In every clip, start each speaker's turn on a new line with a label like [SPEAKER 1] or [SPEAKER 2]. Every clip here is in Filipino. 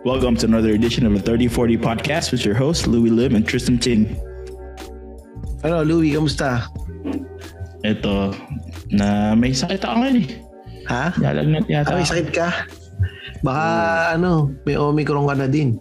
[SPEAKER 1] Welcome to another edition of the 3040 podcast with your host, Louis Lim and Tristan Ting.
[SPEAKER 2] Ano, Louie, kamusta?
[SPEAKER 1] Ito, na may sakit ako ngayon eh.
[SPEAKER 2] Ha?
[SPEAKER 1] Lalagnat yata.
[SPEAKER 2] Ah, may sakit ka? Baka ano, may Omicron ka na din.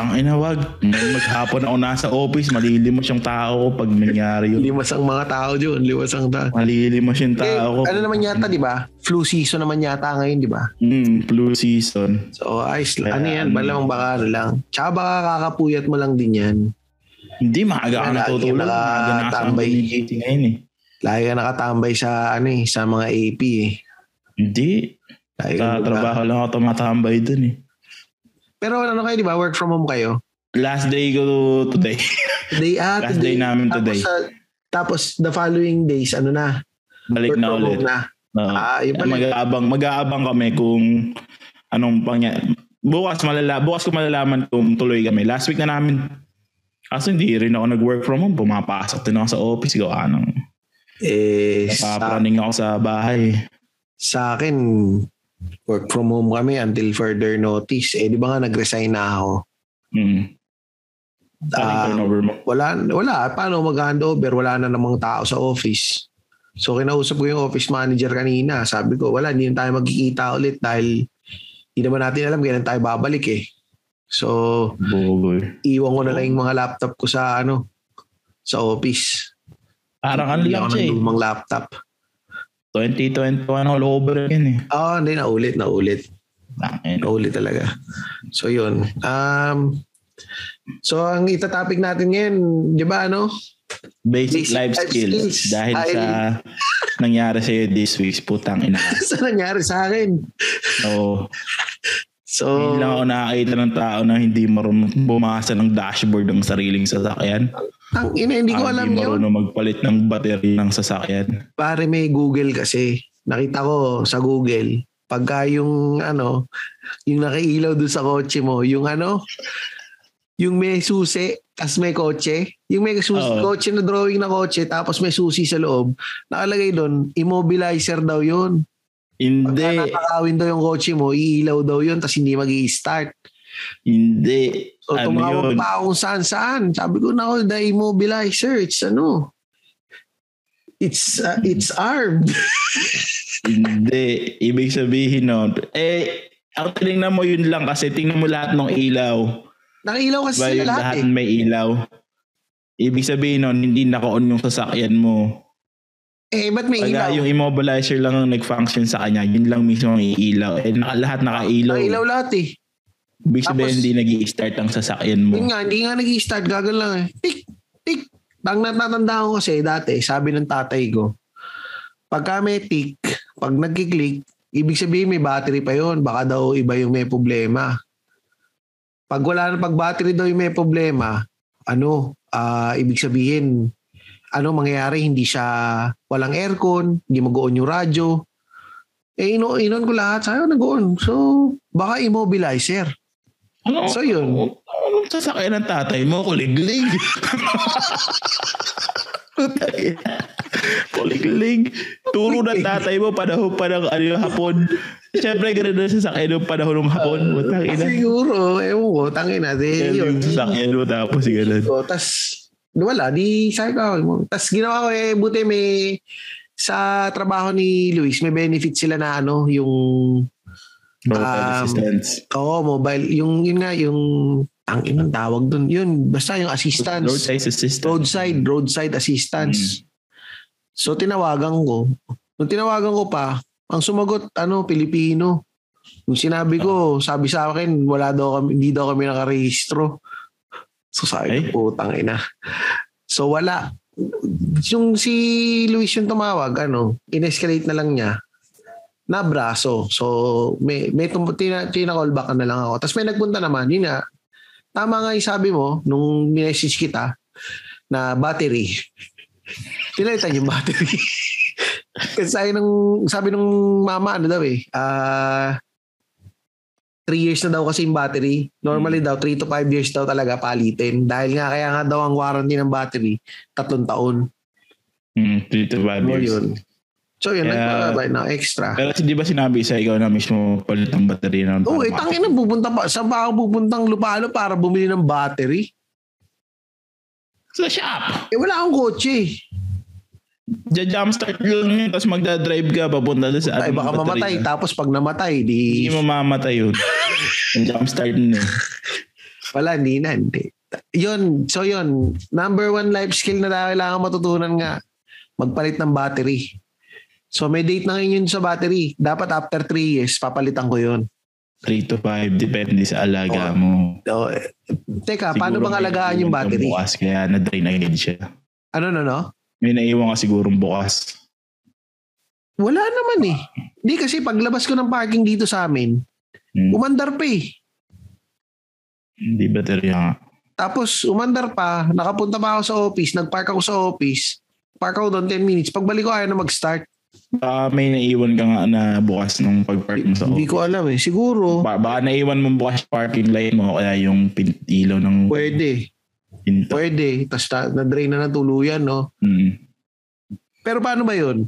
[SPEAKER 1] Ang inawag. Maghapon ako nasa office, malilimos yung tao ko pag nangyari yun.
[SPEAKER 2] Limas ang mga tao dyan. Limas ang tao.
[SPEAKER 1] Malilimos yung
[SPEAKER 2] Eh,
[SPEAKER 1] tao ko.
[SPEAKER 2] ano naman yata, di ba? Flu season naman yata ngayon, di ba?
[SPEAKER 1] Mm, flu season.
[SPEAKER 2] So, ayos lang. Ano yan?
[SPEAKER 1] ano-
[SPEAKER 2] Balang baka ano lang. Tsaka baka kakapuyat mo lang din yan.
[SPEAKER 1] Hindi, maaga ka natutulog. Maaga na
[SPEAKER 2] tambay.
[SPEAKER 1] ngayon eh.
[SPEAKER 2] Lagi ka nakatambay sa, ano eh, sa mga AP eh.
[SPEAKER 1] Hindi.
[SPEAKER 2] Lagi
[SPEAKER 1] Sa trabaho lang ako tumatambay dun eh.
[SPEAKER 2] Pero ano kayo, di ba? Work from home kayo?
[SPEAKER 1] Last day ko today.
[SPEAKER 2] Day, ah,
[SPEAKER 1] Last day namin
[SPEAKER 2] tapos,
[SPEAKER 1] today.
[SPEAKER 2] sa- tapos the following days, ano na?
[SPEAKER 1] Balik
[SPEAKER 2] Work
[SPEAKER 1] na ulit.
[SPEAKER 2] na.
[SPEAKER 1] Oo.
[SPEAKER 2] Ah, yun pala.
[SPEAKER 1] mag-aabang, mag-aabang kami kung anong pangya. Bukas malala, bukas ko malalaman kung tuloy kami. Last week na namin. Kaso hindi rin ako nag-work from home. Pumapasok din ako sa office. Gawa ng
[SPEAKER 2] Eh, sa,
[SPEAKER 1] napapraning ako sa bahay.
[SPEAKER 2] sa akin, work from home kami until further notice. Eh, di ba nga nag-resign na ako?
[SPEAKER 1] Turnover mo?
[SPEAKER 2] wala, wala. Paano mag-handover? Wala na namang tao sa office. So, kinausap ko yung office manager kanina. Sabi ko, wala, hindi na tayo magkikita ulit dahil hindi naman natin alam kailan tayo babalik eh. So,
[SPEAKER 1] Bugoy.
[SPEAKER 2] iwan ko na lang yung mga laptop ko sa ano, sa office.
[SPEAKER 1] Parang ano lang siya eh.
[SPEAKER 2] lumang laptop.
[SPEAKER 1] 2021 all over again eh.
[SPEAKER 2] Oo, oh, hindi, naulit, naulit.
[SPEAKER 1] Tangin.
[SPEAKER 2] Naulit talaga. So, yun. Um, so, ang itatopic natin ngayon, di ba ano?
[SPEAKER 1] Basic,
[SPEAKER 2] Basic
[SPEAKER 1] life
[SPEAKER 2] life
[SPEAKER 1] skills.
[SPEAKER 2] skills.
[SPEAKER 1] Dahil
[SPEAKER 2] Dahil-
[SPEAKER 1] sa nangyari sa'yo this week, putang ina.
[SPEAKER 2] sa nangyari sa akin.
[SPEAKER 1] So,
[SPEAKER 2] So,
[SPEAKER 1] Hindi lang ako nakakita ng tao na hindi marunong bumasa ng dashboard ng sariling sasakyan.
[SPEAKER 2] Ang ina, hindi ko alam yun.
[SPEAKER 1] marunong magpalit ng battery ng sasakyan.
[SPEAKER 2] Pare may Google kasi. Nakita ko sa Google. Pagka yung ano, yung nakailaw doon sa kotse mo, yung ano, yung may susi, tas may kotse. Yung may susi,
[SPEAKER 1] Oo.
[SPEAKER 2] kotse na drawing na kotse, tapos may susi sa loob. Nakalagay doon, immobilizer daw yun.
[SPEAKER 1] Hindi.
[SPEAKER 2] Pagka nakakawin daw yung kotse mo, iilaw daw yun, tas hindi mag start
[SPEAKER 1] Hindi.
[SPEAKER 2] So
[SPEAKER 1] ano
[SPEAKER 2] tumawag
[SPEAKER 1] yun?
[SPEAKER 2] pa ako kung saan saan. Sabi ko, nako, the immobilizer, it's ano, it's, uh, it's armed.
[SPEAKER 1] Hindi. Ibig sabihin nun. Eh, ang tinignan mo yun lang kasi tingnan mo lahat ng ilaw.
[SPEAKER 2] Nakilaw kasi
[SPEAKER 1] Ba
[SPEAKER 2] sila
[SPEAKER 1] yung
[SPEAKER 2] lahat
[SPEAKER 1] lahat
[SPEAKER 2] eh.
[SPEAKER 1] may ilaw. Ibig sabihin nun, hindi naka-on yung sasakyan mo.
[SPEAKER 2] Eh, ba't may
[SPEAKER 1] Pag
[SPEAKER 2] ilaw?
[SPEAKER 1] yung immobilizer lang ang nag-function sa kanya, yun lang mismo ang iilaw. Eh, naka, lahat nakailaw.
[SPEAKER 2] Nakilaw lahat eh.
[SPEAKER 1] Ibig sabihin, hindi nag start ang sasakyan mo.
[SPEAKER 2] Yun nga, hindi nga nag-start. Gagal lang eh. Tik, tik. Ang natatandaan ko kasi dati, sabi ng tatay ko, pagka may tik, pag nagkiklik, ibig sabihin may battery pa yon Baka daw iba yung may problema. Pag wala na pag battery daw yung may problema, ano, ah ibig sabihin, ano mangyayari, hindi siya walang aircon, hindi mag-on yung radyo. Eh, ino inon ko lahat, sayo nag-on. So, baka immobilizer.
[SPEAKER 1] Ano?
[SPEAKER 2] So, yun.
[SPEAKER 1] Anong sasakyan ng tatay mo? Kuliglig. Kuliglig. Turo ng tatay mo panahon pa ng ano, hapon. Siyempre, ganun na sasakyan ng panahon ng hapon. Butang ina.
[SPEAKER 2] Siguro, ewan ko, tangin na. Di, yun.
[SPEAKER 1] yung sasakyan mo tapos ganun.
[SPEAKER 2] So, tas, wala, di sabi ko, tas ginawa ko eh, buti may, sa trabaho ni Luis, may benefit sila na ano, yung,
[SPEAKER 1] Roadside
[SPEAKER 2] Um,
[SPEAKER 1] assistance.
[SPEAKER 2] oh, mobile, yung, yun nga, yung, ang inang tawag dun, yun, basta yung assistance.
[SPEAKER 1] Roadside assistance.
[SPEAKER 2] roadside, roadside assistance. So, tinawagan ko. Nung tinawagan ko pa, ang sumagot, ano, Pilipino. Yung sinabi ko, sabi sa akin, wala daw kami, hindi daw kami nakarehistro. So, sabi ko, putang ina. So, wala. Yung si Luis yung tumawag, ano, in-escalate na lang niya na braso. So, may, may tum- tina, tina-call back na lang ako. Tapos may nagpunta naman, yun nga, tama nga yung sabi mo, nung message kita, na battery. Pinalitan yung battery. Kasi sabi nung, sabi nung mama, ano daw eh, ah, three years na daw kasi yung battery. Normally daw, three to five years daw talaga palitin. Dahil nga, kaya nga daw ang warranty ng battery, tatlong taon.
[SPEAKER 1] Mm, three to five
[SPEAKER 2] So,
[SPEAKER 1] years.
[SPEAKER 2] yun. So yun,
[SPEAKER 1] Kaya-
[SPEAKER 2] nagpabayad ng extra.
[SPEAKER 1] Pero di ba sinabi sa ikaw na mismo palit ng baterya ng
[SPEAKER 2] Oo, eh, tangin na pupunta pa. Saan ba ako pupuntang Lupalo para bumili ng battery?
[SPEAKER 1] Sa shop.
[SPEAKER 2] Eh, wala akong kotse.
[SPEAKER 1] Ja-jumpstart lang yun, tapos magdadrive ka papunta doon sa
[SPEAKER 2] Ay, baka mamatay. Tapos pag namatay, di...
[SPEAKER 1] Hindi mamamatay yun. Yung jumpstart nun eh.
[SPEAKER 2] Wala, hindi na. Hindi. Yun, so yun. Number one life skill na kailangan matutunan nga. Magpalit ng battery. So may date na ngayon yun sa battery. Dapat after 3 years, papalitan ko yun.
[SPEAKER 1] 3 to 5, depende sa alaga mo.
[SPEAKER 2] So, eh, teka, paano
[SPEAKER 1] Siguro
[SPEAKER 2] bang
[SPEAKER 1] may
[SPEAKER 2] alagaan yung battery?
[SPEAKER 1] Bukas, kaya na-drain agad siya.
[SPEAKER 2] Ano, no, no?
[SPEAKER 1] May naiwan ka sigurong bukas.
[SPEAKER 2] Wala naman eh. Hindi kasi paglabas ko ng parking dito sa amin,
[SPEAKER 1] Hmm.
[SPEAKER 2] umandar pa eh.
[SPEAKER 1] Hindi baterya nga.
[SPEAKER 2] Tapos umandar pa, nakapunta pa ako sa office, nagpark ako sa office, park ako doon 10 minutes. Pagbalik ko ayaw na mag-start.
[SPEAKER 1] Baka may naiwan ka nga na bukas nung pag-park mo sa
[SPEAKER 2] Hindi ko alam eh. Siguro,
[SPEAKER 1] Ba- baka naiwan mo bukas parking light mo kaya yung pin- ilaw ng
[SPEAKER 2] pwede.
[SPEAKER 1] pinto.
[SPEAKER 2] Pwede. Tapos na, na-drain na ng tuluyan, no?
[SPEAKER 1] Mm.
[SPEAKER 2] Pero paano ba yun?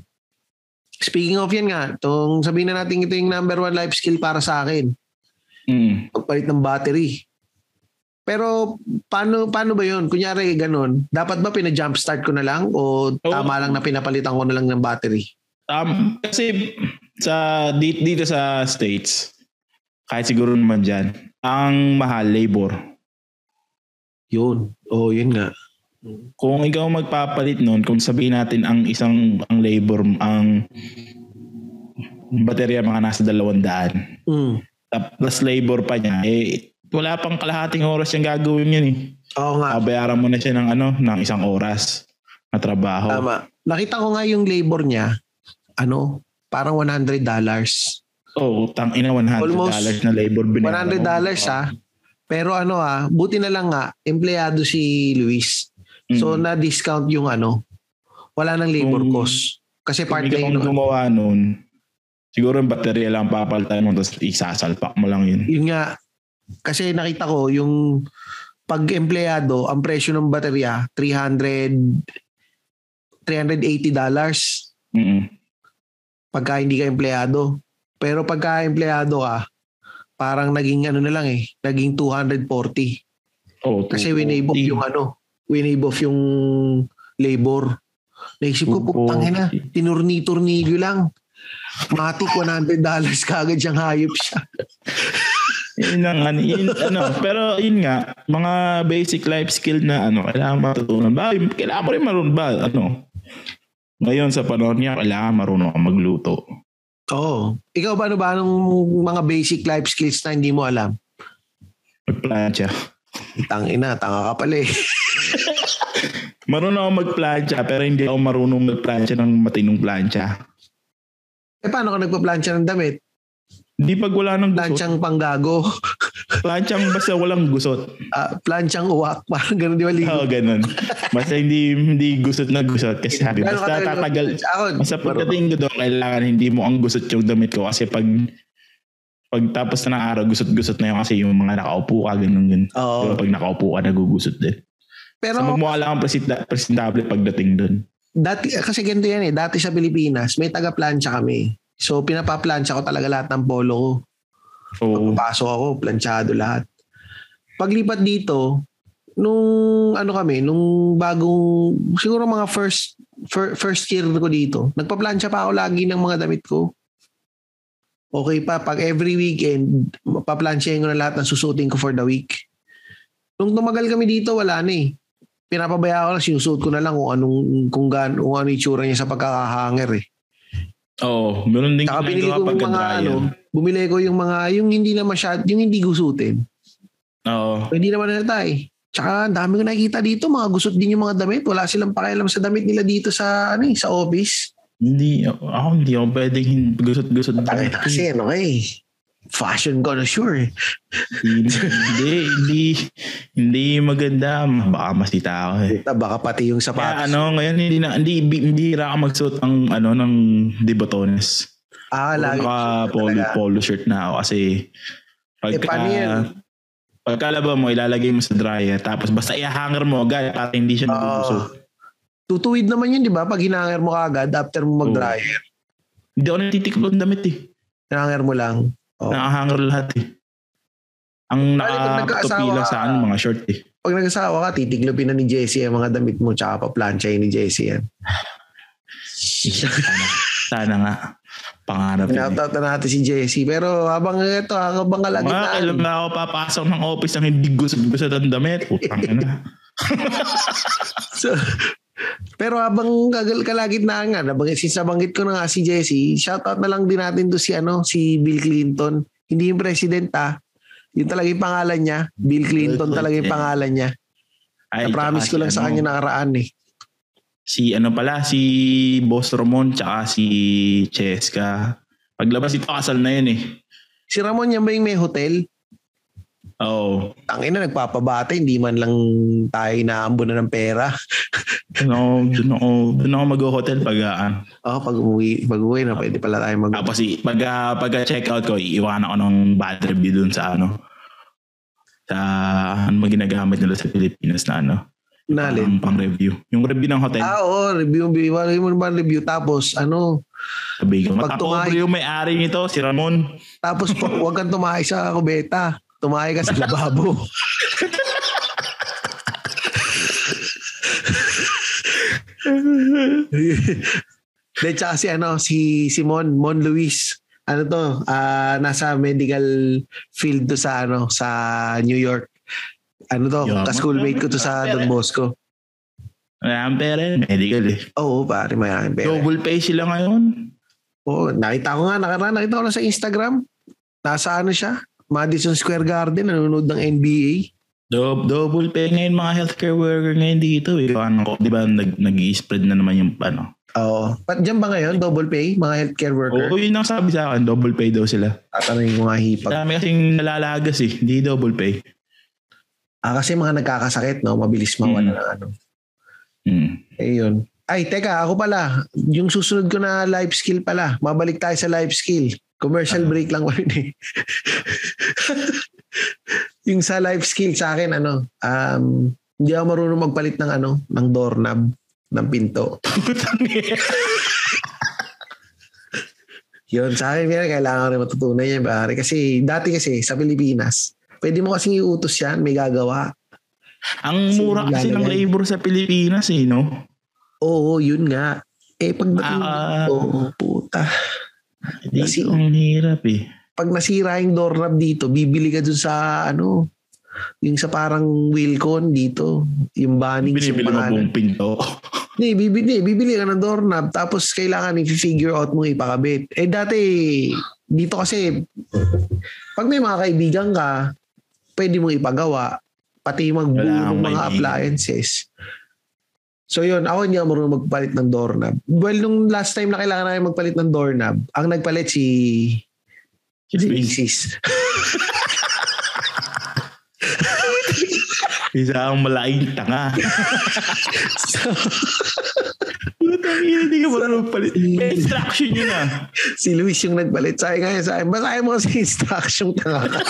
[SPEAKER 2] Speaking of yan nga, tong sabihin na natin ito yung number one life skill para sa akin.
[SPEAKER 1] Mm.
[SPEAKER 2] Pagpalit ng battery. Pero paano paano ba yun? Kunyari ganun, dapat ba pina-jump start ko na lang o tama lang na pinapalitan ko na lang ng battery?
[SPEAKER 1] Um, kasi sa dito, dito sa States, kahit siguro naman dyan, ang mahal labor.
[SPEAKER 2] Yun. Oh, yun nga.
[SPEAKER 1] Kung ikaw magpapalit nun, kung sabihin natin ang isang ang labor, ang baterya mga nasa dalawang daan,
[SPEAKER 2] Mm.
[SPEAKER 1] tap- plus labor pa niya, eh, wala pang kalahating oras yung gagawin yun eh.
[SPEAKER 2] Oo nga.
[SPEAKER 1] Babayaran mo na siya ng ano, ng isang oras na trabaho.
[SPEAKER 2] Tama. Nakita ko nga yung labor niya, ano, parang $100.
[SPEAKER 1] Oh, tang ina 100
[SPEAKER 2] Almost
[SPEAKER 1] dollars na labor binayaran
[SPEAKER 2] $100
[SPEAKER 1] mo.
[SPEAKER 2] dollars ha. Pero ano ah, buti na lang nga, empleyado si Luis. So
[SPEAKER 1] Mm.
[SPEAKER 2] na-discount yung ano, wala nang labor
[SPEAKER 1] Kung-
[SPEAKER 2] cost. Kasi part na yun.
[SPEAKER 1] gumawa nun, siguro yung baterya lang papalitan mo tapos isasalpak mo lang yun.
[SPEAKER 2] Yun nga, kasi nakita ko yung pag empleyado, ang presyo ng baterya, 300 $380 dollars
[SPEAKER 1] Mm-mm.
[SPEAKER 2] Pagka hindi ka empleyado. Pero pagka empleyado ka, parang naging ano na lang eh, naging 240.
[SPEAKER 1] Oh,
[SPEAKER 2] Kasi winave off
[SPEAKER 1] 240.
[SPEAKER 2] yung ano, winave off yung labor. Naisip ko,
[SPEAKER 1] 240.
[SPEAKER 2] putang ina, tinurni-turnilyo lang. Matik, $100 dollars kagad siyang hayop siya.
[SPEAKER 1] Yun ang ano, yun, ano, pero yun nga, mga basic life skill na ano, kailangan matutunan. Ba, kailangan mo rin marunong ba, ano, ngayon sa panahon niya, kailangan marunong magluto.
[SPEAKER 2] Oo. Ikaw ba ano ba anong mga basic life skills na hindi mo alam?
[SPEAKER 1] Magplancha.
[SPEAKER 2] Tangina, tanga ka pala eh.
[SPEAKER 1] Marunong ako magplancha, pero hindi ako marunong magplancha ng matinong plancha.
[SPEAKER 2] Eh paano ka nagpa-plancha ng damit?
[SPEAKER 1] Hindi pag wala ng gusot.
[SPEAKER 2] Planchang panggago,
[SPEAKER 1] Planchang basta walang gusot.
[SPEAKER 2] ah, planchang uwak, parang ganun di ba? ligo?
[SPEAKER 1] Oo, ganun. Basta hindi hindi gusot na gusot. Kasi sabi, basta tatagal.
[SPEAKER 2] Ako,
[SPEAKER 1] Basta pagdating ko doon, kailangan hindi mo ang gusot yung damit ko. Kasi pag pag tapos na ng araw, gusot-gusot na yun kasi yung mga nakaupo ka, ganun ganun.
[SPEAKER 2] Oo.
[SPEAKER 1] Diba, pag nakaupo ka, nagugusot din.
[SPEAKER 2] Pero
[SPEAKER 1] So, magmukha lang ang presenta- presentable pagdating doon.
[SPEAKER 2] dati, kasi ganito yan eh, dati sa Pilipinas, may taga-plancha kami. So pinapa-plancha ko talaga lahat ng polo ko.
[SPEAKER 1] So,
[SPEAKER 2] Pasok ako, planchado lahat. Paglipat dito, nung ano kami, nung bagong, siguro mga first fir- first year ko dito, nagpa-plancha pa ako lagi ng mga damit ko. Okay pa, pag every weekend, paplansyahin ko na lahat ng susutin ko for the week. Nung tumagal kami dito, wala na eh. Pinapabaya ko lang, sinusuot ko na lang kung anong, kung, gan, kung ano itsura niya sa pagkakahanger eh.
[SPEAKER 1] Oo, meron din
[SPEAKER 2] Saka binili ko yung mga
[SPEAKER 1] pagka-dryer.
[SPEAKER 2] ano, bumili ko yung mga, yung hindi na masyad, yung hindi gusutin.
[SPEAKER 1] Oo.
[SPEAKER 2] Hindi naman nalata eh. Tsaka ang dami ko nakikita dito, mga gusot din yung mga damit. Wala silang pakialam sa damit nila dito sa ano eh, sa office.
[SPEAKER 1] Hindi, ako hindi ako pwedeng gusot-gusot.
[SPEAKER 2] Na kasi ano eh. Fashion connoisseur eh.
[SPEAKER 1] hindi, hindi, hindi, hindi maganda. Baka masita ako eh.
[SPEAKER 2] Baka pati yung
[SPEAKER 1] Kaya
[SPEAKER 2] sapatos.
[SPEAKER 1] ano, ngayon hindi na hindi hindi ra ako magsuot ng ano ng de botones.
[SPEAKER 2] ah, lagi.
[SPEAKER 1] Naka polo,
[SPEAKER 2] talaga.
[SPEAKER 1] polo shirt na ako kasi pagka
[SPEAKER 2] paano yan?
[SPEAKER 1] pagkalaba mo ilalagay mo sa dryer tapos basta i-hanger mo agad para hindi siya nabubusog.
[SPEAKER 2] Tutuwid naman yun, di ba? Pag hinanger mo kagad after mo mag-dryer.
[SPEAKER 1] Hindi ako natitiklo ng damit eh.
[SPEAKER 2] Nanganger mo lang. Oh.
[SPEAKER 1] Nakahanger lahat eh. Ang
[SPEAKER 2] Bali, pag
[SPEAKER 1] nakatupi
[SPEAKER 2] nagkaasawa
[SPEAKER 1] lang sa ano, mga short eh.
[SPEAKER 2] Pag nag-asawa ka, titiglupin na ni Jessie ang mga damit mo tsaka pa-plancha ni Jessie yan.
[SPEAKER 1] Sana, sana nga. Pangarap yun. eh.
[SPEAKER 2] Pinautot na natin si Jessie. Pero habang ito, habang
[SPEAKER 1] Mga
[SPEAKER 2] kalagitnaan.
[SPEAKER 1] kailan na ako papasok ng office ng hindi gusto gusto ng damit. Putang ina.
[SPEAKER 2] So, pero habang kagal- kalagitnaan nga, nabang, since nabanggit ko na nga si Jessie, shoutout na lang din natin to si, ano, si Bill Clinton. Hindi yung president ah. Yun talaga yung pangalan niya. Bill Clinton talaga yung pangalan niya.
[SPEAKER 1] Ay,
[SPEAKER 2] Na-promise
[SPEAKER 1] tsaka
[SPEAKER 2] ko lang
[SPEAKER 1] si
[SPEAKER 2] sa
[SPEAKER 1] ano,
[SPEAKER 2] kanya nakaraan eh.
[SPEAKER 1] Si ano pala, si Boss Ramon tsaka si Cheska. Paglabas ito, kasal na yun eh.
[SPEAKER 2] Si Ramon yan ba yung may hotel?
[SPEAKER 1] Oo.
[SPEAKER 2] Tangina, nagpapabate, hindi man lang tayo inaambon na ng pera.
[SPEAKER 1] Doon ako, doon ako, doon ako mag-hotel pag aan.
[SPEAKER 2] Oh, pag umuwi, pag uwi na pwede pala tayo mag...
[SPEAKER 1] Tapos pag, ah, pag check out ko, iiwan ako ng bad review dun sa ano. Sa ano ba ginagamit nila sa Pilipinas na ano.
[SPEAKER 2] Nalin.
[SPEAKER 1] Pang, pang review. Yung review ng hotel.
[SPEAKER 2] Ah, oo, review, review, wala mo naman review. Tapos, ano,
[SPEAKER 1] Sabi ko,
[SPEAKER 2] tumahi-
[SPEAKER 1] yung may-ari nito, si Ramon.
[SPEAKER 2] tapos huwag kang tumahay sa kubeta. Tumahay ka sa lababo. De, tsaka si ano, si Simon, Mon Luis. Ano to, ah, nasa medical field to sa ano, sa New York. Ano to, ka-schoolmate ko to sa Don Bosco.
[SPEAKER 1] Ang pera yun, medical eh.
[SPEAKER 2] Oo, pare, mayaman pera.
[SPEAKER 1] Double pay sila ngayon.
[SPEAKER 2] Oo, nakita ko nga, nakaraan, nakita ko lang sa Instagram. Nasa ano siya, Madison Square Garden, nanonood ng NBA.
[SPEAKER 1] Double, double pay ngayon mga healthcare worker ngayon dito eh. Ano ko, di ba nag, nag-spread na naman yung ano.
[SPEAKER 2] Oo. Pat dyan ba ngayon, double pay, mga healthcare worker?
[SPEAKER 1] Oo, yun ang sabi sa akin, double pay daw sila.
[SPEAKER 2] Tatanungin ko nga hipag.
[SPEAKER 1] Dami kasing nalalagas eh, hindi double pay.
[SPEAKER 2] Ah, kasi mga nagkakasakit, no? Mabilis mawala
[SPEAKER 1] Mm.
[SPEAKER 2] ng ano.
[SPEAKER 1] Hmm.
[SPEAKER 2] Eh, yun. Ay, teka, ako pala. Yung susunod ko na life skill pala. Mabalik tayo sa life skill. Commercial break lang yun eh. yung sa life skill sa akin, ano, um, hindi ako marunong magpalit ng ano, ng doorknob ng pinto. Yun, sa akin, yan, kailangan rin matutunan yan, pare. Kasi dati kasi, sa Pilipinas, pwede mo kasing iutos yan, may gagawa.
[SPEAKER 1] Ang mura kasi ng labor sa Pilipinas eh, no?
[SPEAKER 2] Oo, yun nga. Eh, pagdating
[SPEAKER 1] Ah.
[SPEAKER 2] dito, puta. Kasi-
[SPEAKER 1] ang hirap eh.
[SPEAKER 2] Pag nasira yung doorknob dito, bibili ka dun sa, ano, yung sa parang Wilcon dito, yung bannings, yung
[SPEAKER 1] Binibili mo buong pinto.
[SPEAKER 2] Hindi, bibili, bibili ka ng doorknob, tapos kailangan i-figure out mo ipakabit. Eh dati, dito kasi, pag may mga kaibigan ka, pwede mong ipagawa, pati magbuo ng mga
[SPEAKER 1] kaibigan.
[SPEAKER 2] So yun, ako hindi ako marunong magpalit ng doorknob. Well, nung last time na kailangan namin magpalit ng doorknob, ang nagpalit si si Mrs.
[SPEAKER 1] Isa ang malaking tanga. Putang ina, hindi ka marunong palit. May instruction yun ah.
[SPEAKER 2] si Luis yung nagpalit. Sabi nga niya sa akin, basahin mo kasi instruction tanga ka.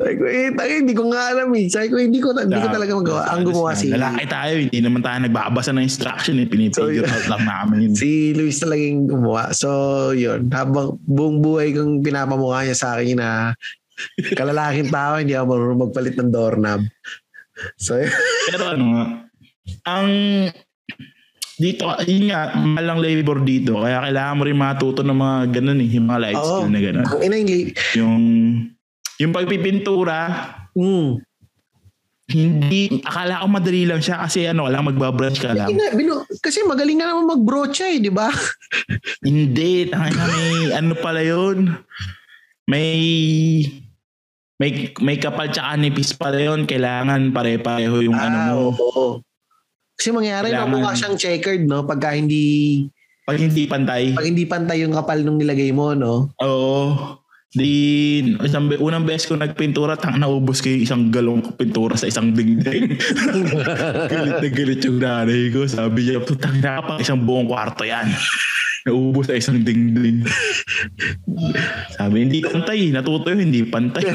[SPEAKER 2] Sabi ko, eh, tayo, hindi ko nga alam eh. Sabi ko, hindi ko, hindi ko talaga magawa. Ang gumawa si,
[SPEAKER 1] Lalaki tayo, hindi naman tayo nagbabasa ng instruction eh. Pinipigure
[SPEAKER 2] So,
[SPEAKER 1] out lang namin yun.
[SPEAKER 2] si Luis talaga yung gumawa. So, yun. Habang buong buhay kong pinapamukha niya sa akin na kalalaking tao, hindi ako marunong magpalit ng doorknob. So,
[SPEAKER 1] Pero ano nga, ang dito, yun nga, malang labor dito. Kaya kailangan mo rin matuto ng mga ganun eh, yung mga life
[SPEAKER 2] Oo.
[SPEAKER 1] skill na ganun.
[SPEAKER 2] ang ina yung,
[SPEAKER 1] Yung, yung pagpipintura,
[SPEAKER 2] mm,
[SPEAKER 1] hindi, akala ko madali lang siya kasi ano, lang magbabrush ka lang.
[SPEAKER 2] ina, binu, kasi magaling nga naman mag-brocha eh, di ba?
[SPEAKER 1] Hindi, tangin na may ano pala yun. May may may kapal tsaka nipis pala yun. Kailangan pare-pareho yung ano mo.
[SPEAKER 2] Ah, oo. Kasi
[SPEAKER 1] Kailangan-
[SPEAKER 2] no, mukha siyang checkered, no? Pagka hindi,
[SPEAKER 1] Pag hindi pantay.
[SPEAKER 2] pag hindi pantay yung kapal nung nilagay mo, no?
[SPEAKER 1] Oo. Di, isang, unang beses ko nagpintura, tang naubos ko yung isang galong pintura sa isang dingding. galit na galit yung nanay ko. Sabi niya, putang na pa isang buong kwarto yan. Naubos sa isang dingding. Sabi, hindi pantay. Natuto yun, hindi pantay.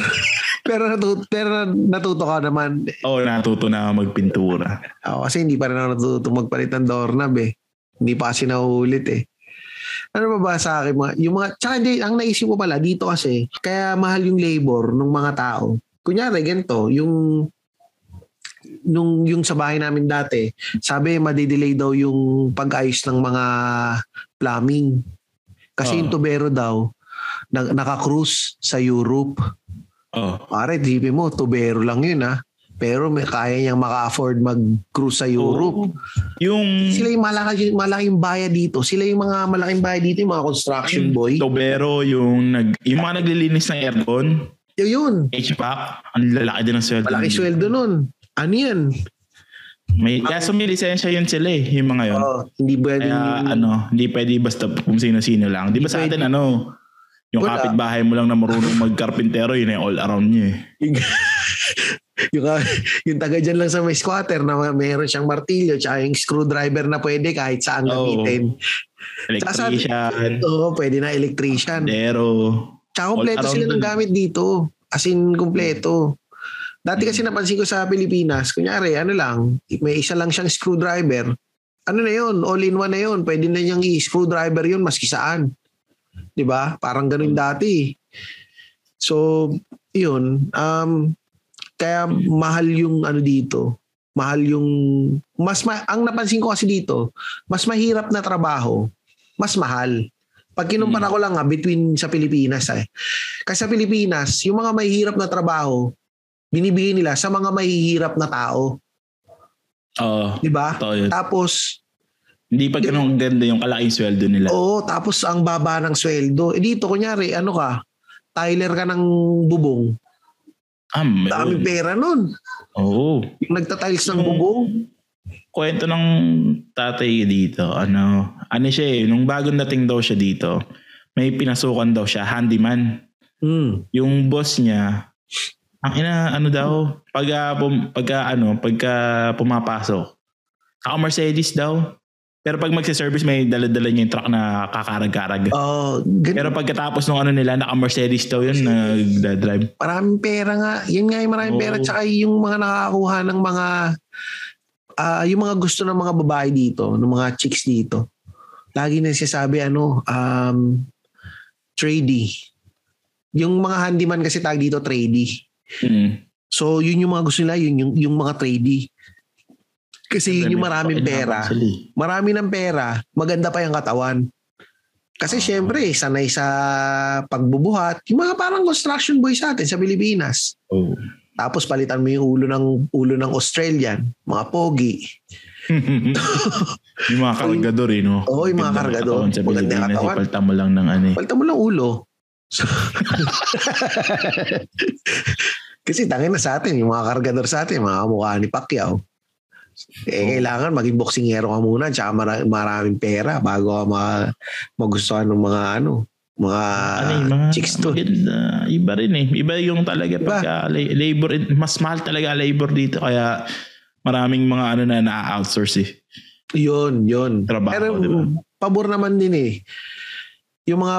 [SPEAKER 2] Pero, natuto, pero natuto ka naman.
[SPEAKER 1] Oo, natuto na magpintura.
[SPEAKER 2] Ako kasi hindi pa rin ako natuto magpalit ng doorknob eh. Hindi pa kasi nahuhulit eh. ano ba ba sa akin, mga, yung mga, tsaka hindi, ang naisip ko pala, dito kasi, kaya mahal yung labor ng mga tao. Kunyari, ganito, yung nung yung sa bahay namin dati, sabi madidelay daw yung pag-ayos ng mga plumbing. Kasi
[SPEAKER 1] Oo.
[SPEAKER 2] yung tubero daw, na, naka-cruise sa Europe.
[SPEAKER 1] Oh.
[SPEAKER 2] Pare, isipin mo, tubero lang yun ha. Pero may kaya niyang maka-afford mag-cruise sa Europe.
[SPEAKER 1] Oo. Yung
[SPEAKER 2] Sila yung malaki, malaking bayad dito. Sila yung mga malaking bayad dito, yung mga construction boy.
[SPEAKER 1] Tobero, yung nag yung mga naglilinis ng aircon,
[SPEAKER 2] Yun, yun.
[SPEAKER 1] HVAC, ang lalaki din ng sweldo.
[SPEAKER 2] Malaki sweldo nun. Ano yan?
[SPEAKER 1] May kaso may lisensya yun sila eh, yung mga yun.
[SPEAKER 2] Oh, hindi ba
[SPEAKER 1] Kaya ano, hindi pwede basta kung sino-sino lang. Di ba sa atin
[SPEAKER 2] pwede.
[SPEAKER 1] ano, yung
[SPEAKER 2] Wala.
[SPEAKER 1] kapitbahay mo lang na marunong magkarpintero, yun ay all around niya eh.
[SPEAKER 2] yung, yung, yung taga dyan lang sa may squatter na meron siyang martilyo tsaka yung screwdriver na pwede kahit saan gamitin.
[SPEAKER 1] Electrician,
[SPEAKER 2] Oo, pwede na electrician.
[SPEAKER 1] dero.
[SPEAKER 2] Tsaka kompleto sila ng gamit dito. As in, kompleto. Dati kasi napansin ko sa Pilipinas, kunyari, ano lang, may isa lang siyang screwdriver. Ano na yun? All-in-one na yun. Pwede na niyang i-screwdriver yun maski saan. 'Di ba? Parang ganun dati. So, yun. Um, kaya mahal yung ano dito. Mahal yung... Mas ma- ang napansin ko kasi dito, mas mahirap na trabaho, mas mahal. Pag kinumpara ko lang nga between sa Pilipinas eh. Kasi sa Pilipinas, yung mga mahihirap na trabaho, binibigay nila sa mga mahihirap na tao.
[SPEAKER 1] Oo,
[SPEAKER 2] Di ba? Tapos,
[SPEAKER 1] Hindi pa ganun ganda yung kalaking sweldo nila.
[SPEAKER 2] oo, tapos ang baba ng sweldo. Eh dito, kunyari, ano ka, Tyler ka ng bubong.
[SPEAKER 1] Ah, meron.
[SPEAKER 2] Daming pera nun.
[SPEAKER 1] Oo.
[SPEAKER 2] Yung nagtatiles ng bubong.
[SPEAKER 1] Kwento ng tatay dito, ano, ano siya eh, nung bagong dating daw siya dito, may pinasukan daw siya, handyman.
[SPEAKER 2] Mm.
[SPEAKER 1] Yung boss niya, ang ina, ano daw, pagka, pum, pagka, ano, pagka pumapasok, ako Mercedes daw. Pero pag magsa-service, may dala-dala niya yung truck na kakarag-karag.
[SPEAKER 2] Oh, gan-
[SPEAKER 1] Pero pagkatapos ng ano nila, naka-Mercedes daw yun, nagda-drive.
[SPEAKER 2] maraming pera nga. Yan nga yung maraming
[SPEAKER 1] Oo.
[SPEAKER 2] pera. Tsaka yung mga nakakakuha ng mga, ah, yung mga gusto ng mga babae dito, ng mga chicks dito. Lagi na sinasabi, ano, um, tradie. Yung mga handyman kasi tag dito, tradie.
[SPEAKER 1] Mm.
[SPEAKER 2] So, yun yung mga gusto nila, yun yung, yung mga tradie. Kasi yun yung maraming pera. Marami ng pera, maganda pa yung katawan. Kasi
[SPEAKER 1] Ah.
[SPEAKER 2] syempre, sanay sa pagbubuhat. Yung mga parang construction boy sa atin sa Pilipinas.
[SPEAKER 1] Oh.
[SPEAKER 2] Tapos palitan mo yung ulo ng ulo ng Australian, mga pogi.
[SPEAKER 1] yung mga kargador eh, no?
[SPEAKER 2] Oo, yung mga kargador. Maganda yung katawan.
[SPEAKER 1] ipalta mo lang ng ano eh.
[SPEAKER 2] Palitan mo lang ulo. Kasi tangin na sa atin, yung mga kargador sa atin, mga mukha ni Pacquiao. Eh, kailangan maging boksingero ka muna tsaka mara- maraming pera bago ka ma- magustuhan ng mga ano, mga
[SPEAKER 1] ano mga
[SPEAKER 2] chicks to.
[SPEAKER 1] maganda, iba rin eh. Iba yung talaga
[SPEAKER 2] Iba.
[SPEAKER 1] pagka la- labor, mas mahal talaga labor dito kaya maraming mga ano na na-outsource eh.
[SPEAKER 2] Yun, yun.
[SPEAKER 1] Trabaho,
[SPEAKER 2] Pero
[SPEAKER 1] di ba?
[SPEAKER 2] pabor naman din eh. Yung mga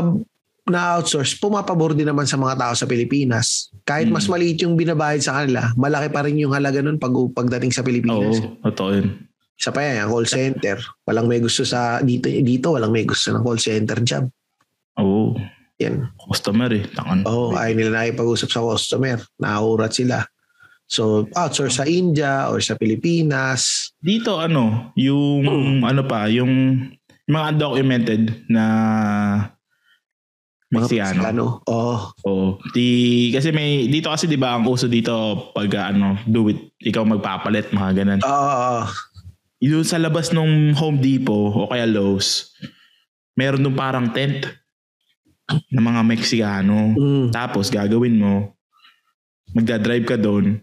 [SPEAKER 2] na-outsource, pumapabor din naman sa mga tao sa Pilipinas. Kahit
[SPEAKER 1] Mm.
[SPEAKER 2] mas maliit yung binabayad sa kanila, malaki pa rin yung halaga nun pag pagdating sa Pilipinas.
[SPEAKER 1] Oo, totoo yun.
[SPEAKER 2] Isa pa yan, call center. Walang may gusto sa dito dito walang may gusto ng call center job.
[SPEAKER 1] Oo.
[SPEAKER 2] Yan.
[SPEAKER 1] Customer eh. Tangan.
[SPEAKER 2] Oh, ay nila nakipag-usap sa customer. Nahurat sila. So, outsource sa India or sa Pilipinas.
[SPEAKER 1] Dito ano, yung
[SPEAKER 2] Hmm.
[SPEAKER 1] ano pa, yung mga undocumented na
[SPEAKER 2] Mga
[SPEAKER 1] Mexicano.
[SPEAKER 2] Mexicano. Oh,
[SPEAKER 1] Oo. Di, kasi may, dito kasi di ba ang uso dito pag ano, do it, ikaw magpapalit, mga ganun.
[SPEAKER 2] Oo.
[SPEAKER 1] Yung sa labas ng Home Depot o kaya Lowe's, meron nung parang tent ng mga Meksikano.
[SPEAKER 2] Mm.
[SPEAKER 1] Tapos gagawin mo, magdadrive ka doon.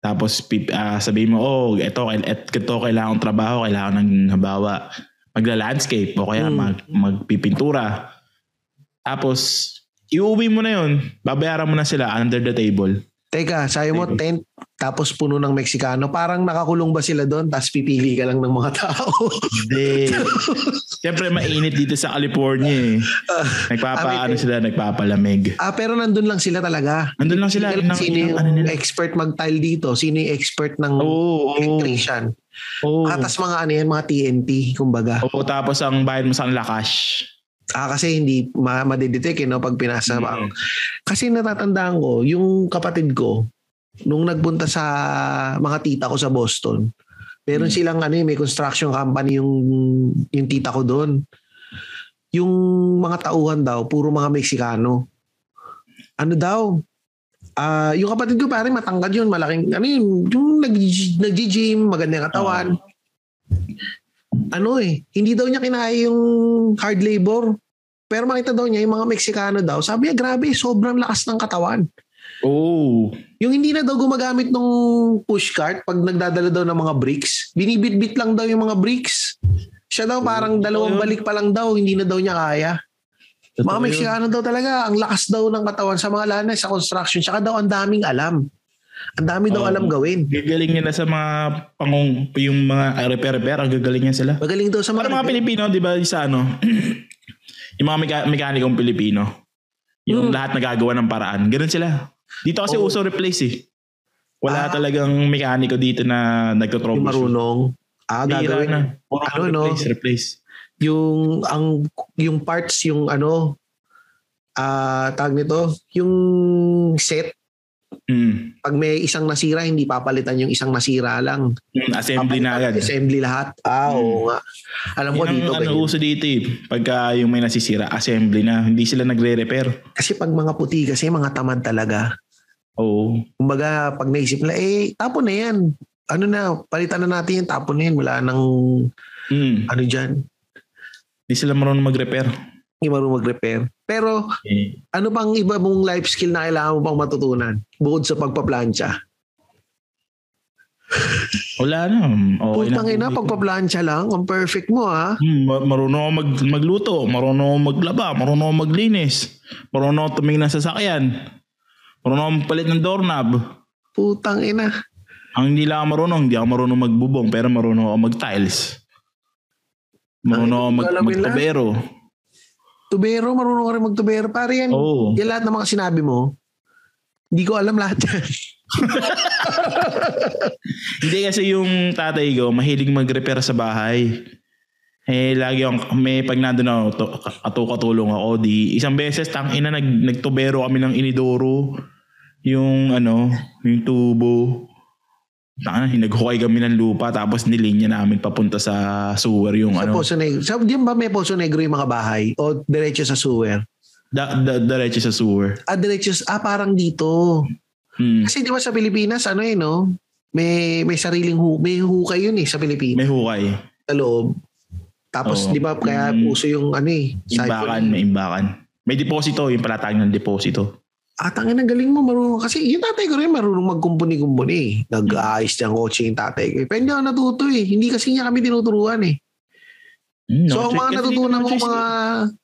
[SPEAKER 1] Tapos ah, sabihin mo, oh, ito, et, ito kailangan trabaho, kailangan ng habawa. Magla-landscape o kaya
[SPEAKER 2] Mm.
[SPEAKER 1] mag, magpipintura. Tapos, iuwi mo na yun. Babayaran mo na sila under the table.
[SPEAKER 2] Teka, sabi mo tent tapos puno ng Meksikano. Parang nakakulong ba sila doon tapos pipili ka lang ng mga tao?
[SPEAKER 1] Hindi. Siyempre, mainit dito sa California eh. Nagpapaano sila, nagpapalamig.
[SPEAKER 2] ah, pero nandun lang sila talaga.
[SPEAKER 1] Nandun lang sila.
[SPEAKER 2] Sino,
[SPEAKER 1] Yun ang-
[SPEAKER 2] sino
[SPEAKER 1] yun
[SPEAKER 2] yung
[SPEAKER 1] ano nila.
[SPEAKER 2] expert mag-tile dito? Sino yung expert ng
[SPEAKER 1] oo.
[SPEAKER 2] electrician?
[SPEAKER 1] Oo.
[SPEAKER 2] Ah, tas mga ano yan, mga TNT, kumbaga.
[SPEAKER 1] Oo, tapos ang bayad mo sa kanila cash.
[SPEAKER 2] Ah, kasi hindi ma madidetect eh, no, pag pinasa
[SPEAKER 1] Mm.
[SPEAKER 2] ba. Kasi natatandaan ko, yung kapatid ko, nung nagpunta sa mga tita ko sa Boston, meron
[SPEAKER 1] Mm.
[SPEAKER 2] silang ano, eh, may construction company yung, yung tita ko doon. Yung mga tauhan daw, puro mga Meksikano. Ano daw? Ah, yung kapatid ko pare matangkad yun, malaking ano yun, yung nag nag-gym, maganda yung katawan. Ano eh, hindi daw niya kinaya yung hard labor. Pero makita daw niya yung mga Meksikano daw, sabi niya grabe, sobrang lakas ng katawan.
[SPEAKER 1] Oh.
[SPEAKER 2] Yung hindi na daw gumagamit ng pushcart pag nagdadala daw ng mga bricks, binibit-bit lang daw yung mga bricks. Siya daw parang dalawang balik pa lang daw, hindi na daw niya kaya.
[SPEAKER 1] Totoo
[SPEAKER 2] Mga. Meksikano daw talaga, ang lakas daw ng katawan sa mga lana sa construction. Tsaka daw ang daming alam. Ang dami daw
[SPEAKER 1] Oo.
[SPEAKER 2] alam gawin.
[SPEAKER 1] Gagaling nila sa mga pangong, yung mga repair-repair, ang gagaling niya sila.
[SPEAKER 2] Magaling daw sa
[SPEAKER 1] Para mga Pilipino, di ba, sa ano, yung mga meka- mekanikong Pilipino, yung
[SPEAKER 2] Hmm.
[SPEAKER 1] lahat nagagawa ng paraan, ganun sila. Dito kasi
[SPEAKER 2] Oo.
[SPEAKER 1] uso replace eh. Wala
[SPEAKER 2] Ah.
[SPEAKER 1] talagang mekaniko dito na
[SPEAKER 2] Yung
[SPEAKER 1] nagtotroubleshoot.
[SPEAKER 2] marunong. Ah, gagawin.
[SPEAKER 1] na. Puro
[SPEAKER 2] Ano, no?
[SPEAKER 1] replace, replace.
[SPEAKER 2] Yung, ang, yung parts, yung ano, ah tag nito, yung set,
[SPEAKER 1] Mm.
[SPEAKER 2] pag may isang nasira, hindi papalitan yung isang nasira lang.
[SPEAKER 1] Mm, Assembly na agad.
[SPEAKER 2] Assembly lahat. Ah,
[SPEAKER 1] Hmm.
[SPEAKER 2] oo nga. Alam ko
[SPEAKER 1] Yun ang
[SPEAKER 2] dito.
[SPEAKER 1] ano, uso dito eh. Pagka yung may nasisira, assembly na. Hindi sila nagre-repair.
[SPEAKER 2] Kasi pag mga puti kasi, mga tamad talaga.
[SPEAKER 1] Oo.
[SPEAKER 2] Kumbaga, pag naisip nila, eh, tapon na yan. Ano na, palitan na natin yung tapon na yan. Wala nang,
[SPEAKER 1] Mm.
[SPEAKER 2] ano dyan,
[SPEAKER 1] Hindi sila marunong mag-repair.
[SPEAKER 2] Hindi marunong mag-repair. Pero,
[SPEAKER 1] Eh,
[SPEAKER 2] ano pang iba mong life skill na kailangan mo pang matutunan? Bukod sa pagpaplansya.
[SPEAKER 1] wala na. Okay
[SPEAKER 2] Putang ina,
[SPEAKER 1] na.
[SPEAKER 2] pagpaplansya lang. Ang perfect mo, ha?
[SPEAKER 1] Hmm, ma- marunong ako mag, magluto, marunong ako maglaba, marunong ako maglinis, marunong ako tumingin ng sasakyan, marunong ako magpalit ng doorknob.
[SPEAKER 2] Putang ina.
[SPEAKER 1] Ang hindi lang ako marunong, hindi ako marunong magbubong, pero marunong ako mag-tiles. Marunong ako mag,
[SPEAKER 2] Ay, alam nila.
[SPEAKER 1] magtabero.
[SPEAKER 2] Tubero, marunong ka rin magtubero. Pare yan.
[SPEAKER 1] Oo.
[SPEAKER 2] Yan lahat ng mga sinabi mo. Hindi ko alam lahat yan.
[SPEAKER 1] Hindi kasi yung tatay ko, mahilig mag-repair sa bahay. Eh, lagi akong, may pag nandun ako, to, katukatulong ako, di, isang beses, tang ina, nag, nagtubero kami ng inidoro. Yung, ano, yung tubo. Tanga, naghukay kami ng lupa, tapos nilinya namin papunta sa sewer yung,
[SPEAKER 2] Sa
[SPEAKER 1] ano,
[SPEAKER 2] Poso Negro. Sa, diyan ba may Poso Negro yung mga bahay? O diretso sa sewer?
[SPEAKER 1] da, da, diretso sa sewer.
[SPEAKER 2] Ah, diretso. Ah, parang dito.
[SPEAKER 1] Hmm.
[SPEAKER 2] Kasi di ba sa Pilipinas, ano eh, no? May, may sariling hu may hukay yun eh sa Pilipinas.
[SPEAKER 1] May hukay.
[SPEAKER 2] Sa loob. Tapos,
[SPEAKER 1] Oo.
[SPEAKER 2] di ba, kaya
[SPEAKER 1] Mm.
[SPEAKER 2] uso yung ano eh.
[SPEAKER 1] Imbakan, may imbakan. May deposito, yung palatag ng deposito.
[SPEAKER 2] Ah, tangin ang galing mo, marunong. Kasi yung tatay ko rin marunong magkumpuni-kumpuni. Nag-aayos ng kotse yung tatay ko. Pero hindi ako natuto eh. Hindi kasi niya kami tinuturuan eh.
[SPEAKER 1] Hmm,
[SPEAKER 2] So, ang mga natutunan ko mga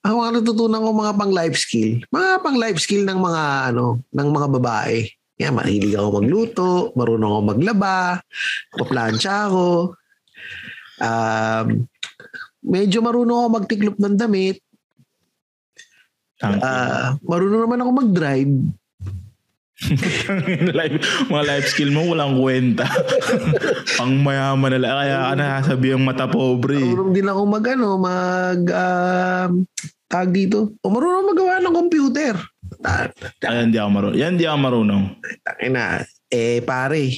[SPEAKER 2] ang mga natutunan ko mga pang life skill. Mga pang life skill ng mga ano, ng mga babae. Yan, mahilig ako magluto, marunong ako maglaba, paplansya ako. Um, medyo marunong ako magtiklop ng damit. Ah, marunong naman ako mag-drive.
[SPEAKER 1] life, mga life skill mo walang kwenta. Pang mayaman na lang. Kaya ka nasabi ang mata pobre.
[SPEAKER 2] Marunong din ako mag ano, mag um, tag dito. O marunong magawa ng computer. Ta-
[SPEAKER 1] Ayan, di ako marunong. Yan, di ako marunong.
[SPEAKER 2] Tangin na. Eh pare,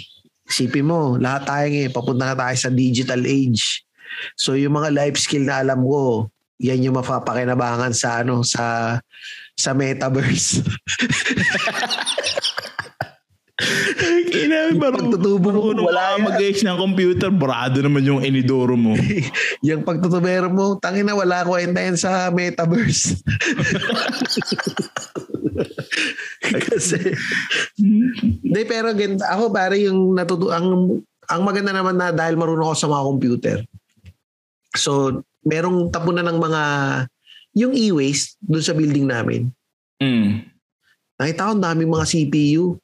[SPEAKER 2] isipin mo, lahat tayo ngayon, papunta na tayo sa digital age. So yung mga life skill na alam ko, yan yung mapapakinabangan sa ano sa sa metaverse.
[SPEAKER 1] Kina, marunong.
[SPEAKER 2] Pagtutubo mo, wala
[SPEAKER 1] ka
[SPEAKER 2] yan.
[SPEAKER 1] mag-ayos ng computer. Brado naman yung inidoro mo.
[SPEAKER 2] yung pagtutubero mo, tangin na wala kwenta yan sa metaverse. Kasi, hindi pero gan- ako pare yung natutu ang ang maganda naman na dahil marunong ako sa mga computer. So, merong tapunan ng mga yung e-waste doon sa building namin.
[SPEAKER 1] Mm.
[SPEAKER 2] Nakita ko ang daming mga CPU.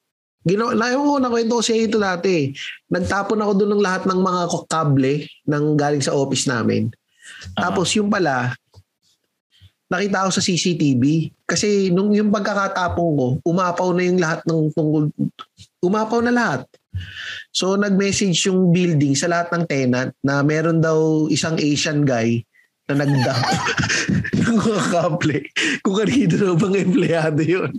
[SPEAKER 2] Ginawa, na ko na kwento ko ito dati. Nagtapon ako doon ng lahat ng mga kable ng galing sa office namin.
[SPEAKER 1] Ah.
[SPEAKER 2] Tapos yung pala, nakita ko sa CCTV. Kasi nung yung pagkakatapong ko, umapaw na yung lahat ng tungkol, umapaw na lahat. So nag-message yung building sa lahat ng tenant na meron daw isang Asian guy na nagdap ng mga kung kanino na bang empleyado yun.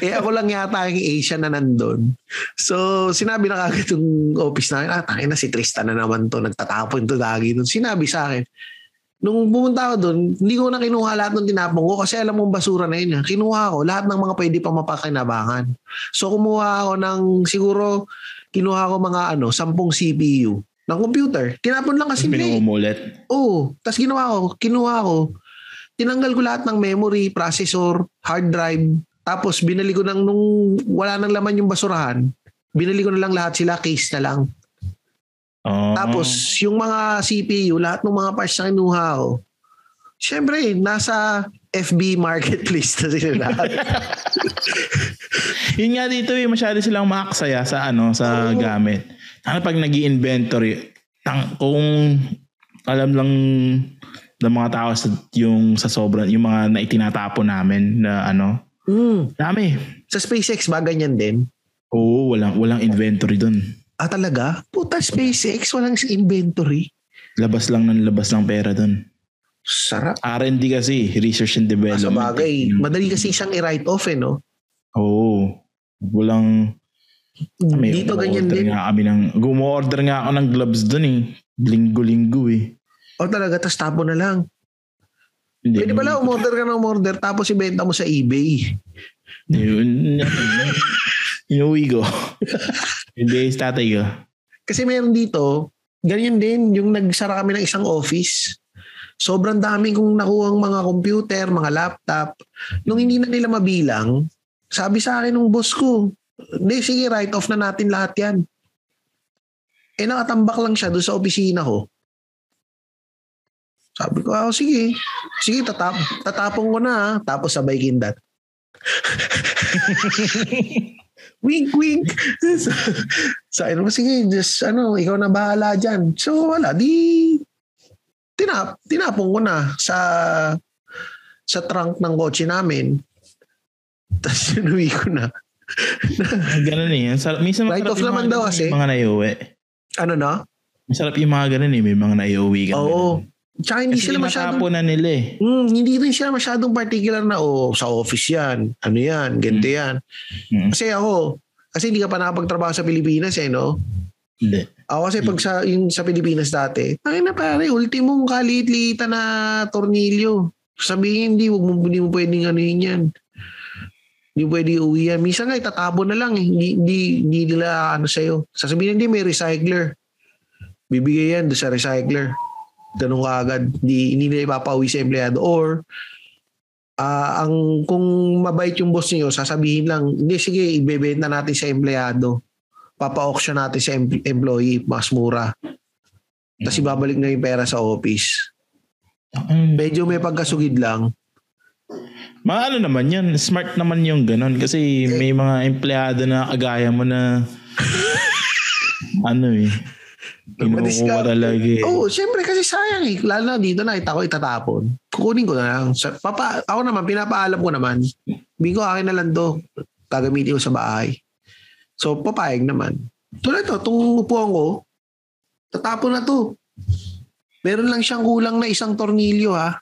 [SPEAKER 2] Eh ako lang yata yung Asian na nandun. So sinabi na kagad yung office namin, ah tangin na si Tristan na naman to, nagtatapon to lagi dun. Sinabi sa akin, nung pumunta ako doon, hindi ko na kinuha lahat ng tinapong ko kasi alam mong basura na yun. Kinuha ko lahat ng mga pwede pa mapakinabangan. So kumuha ako ng siguro kinuha ko mga ano, 10 CPU ng computer. Tinapon lang kasi nila. eh.
[SPEAKER 1] Pinumulit.
[SPEAKER 2] Oo. Tapos ginawa ko, kinuha ko, tinanggal ko lahat ng memory, processor, hard drive. Tapos binali ko nang nung wala nang laman yung basurahan, binali ko na lang lahat sila, case na lang.
[SPEAKER 1] Oh.
[SPEAKER 2] Tapos yung mga CPU, lahat ng mga parts na kinuha ko, syempre, nasa FB marketplace na sila lahat.
[SPEAKER 1] Yun nga dito eh, masyado silang makaksaya sa ano, sa
[SPEAKER 2] Oo.
[SPEAKER 1] gamit. Ano pag nag inventory tang, kung alam lang ng mga tao sa, yung sa sobrang, yung mga naitinatapon namin na ano,
[SPEAKER 2] mm.
[SPEAKER 1] dami.
[SPEAKER 2] Sa SpaceX ba ganyan din?
[SPEAKER 1] Oo, walang, walang inventory dun.
[SPEAKER 2] Ah talaga? Puta SpaceX, walang inventory.
[SPEAKER 1] Labas lang ng labas ng pera dun.
[SPEAKER 2] Sarap.
[SPEAKER 1] R&D kasi, research and
[SPEAKER 2] Ah,
[SPEAKER 1] development.
[SPEAKER 2] sa bagay, madali kasi siyang i-write off eh, no?
[SPEAKER 1] Oo. Walang, may
[SPEAKER 2] Dito ganyan din.
[SPEAKER 1] Nga kami ng, gumo-order nga ako ng gloves dun eh. Linggo-linggo eh.
[SPEAKER 2] O talaga, tas tapo na lang.
[SPEAKER 1] Hindi,
[SPEAKER 2] Pwede pala umorder ka ng umorder tapos ibenta mo sa eBay.
[SPEAKER 1] Yun. Inuwi ko. Hindi, tatay ko.
[SPEAKER 2] Kasi meron dito, ganyan din, yung nagsara kami ng isang office. Sobrang dami kong nakuhang mga computer, mga laptop. Nung hindi na nila mabilang, sabi sa akin ng boss ko, hindi, sige, write off na natin lahat yan. Eh, nakatambak lang siya doon sa opisina ko. Sabi ko, ah, sige. Sige, tatap tatapong ko na. ah." Tapos sabay kindat. wink, wink. sa ano, sige, just ano, ikaw na bahala dyan. So, wala, di, tinap, tinapong ko na sa, sa trunk ng kotse namin. Tapos sinuwi ko na.
[SPEAKER 1] Ganun eh. Sarap. Minsan masarap
[SPEAKER 2] off
[SPEAKER 1] yung
[SPEAKER 2] naman
[SPEAKER 1] mga
[SPEAKER 2] daw
[SPEAKER 1] ganun,
[SPEAKER 2] kasi.
[SPEAKER 1] Mga naiuwi.
[SPEAKER 2] Ano na?
[SPEAKER 1] Masarap yung mga ganun eh. May mga naiuwi ka.
[SPEAKER 2] Oo. Tsaka hindi
[SPEAKER 1] Kasi
[SPEAKER 2] sila masyadong,
[SPEAKER 1] na nila eh.
[SPEAKER 2] hmm, hindi rin sila masyadong particular na, oh, sa office yan, ano yan, ganito yan.
[SPEAKER 1] Mm.
[SPEAKER 2] Kasi ako, kasi hindi ka pa nakapagtrabaho sa Pilipinas eh, no?
[SPEAKER 1] Hindi.
[SPEAKER 2] Ako kasi pag sa, yung sa Pilipinas dati, ay na pare, ultimong kaliit-liitan na tornilyo. Sabihin, hindi, wag mo, hindi mo pwedeng ano yun yan. Hindi pwede uwi yan. Minsan nga, itatabo na lang. Eh. Hindi, hindi, hindi nila ano sa'yo. Sasabihin, hindi, may recycler. Bibigay yan sa recycler. Ganun ka agad. Hindi, hindi nila ipapauwi sa empleyado. Or, ah ang kung mabait yung boss niyo, sasabihin lang, hindi, sige, ibebenta natin sa empleyado papa-auction natin sa em- employee, mas mura. Tapos ibabalik na yung pera sa office.
[SPEAKER 1] Mm.
[SPEAKER 2] Medyo may pagkasugid lang.
[SPEAKER 1] Mga ano naman yun. Smart naman yung ganun. Kasi may mga empleyado na kagaya mo na ano eh. Kinukuha talaga eh.
[SPEAKER 2] Oo, oh, syempre kasi sayang eh. Lalo na dito nakita ko itatapon. Kukunin ko na lang. Papa, ako naman, pinapaalam ko naman. Hindi ko akin na lang to. Gagamitin ko sa bahay. So, papayag naman. Tulad to, itong upuan ko, tatapon na to. Meron lang siyang kulang na isang tornilyo ha.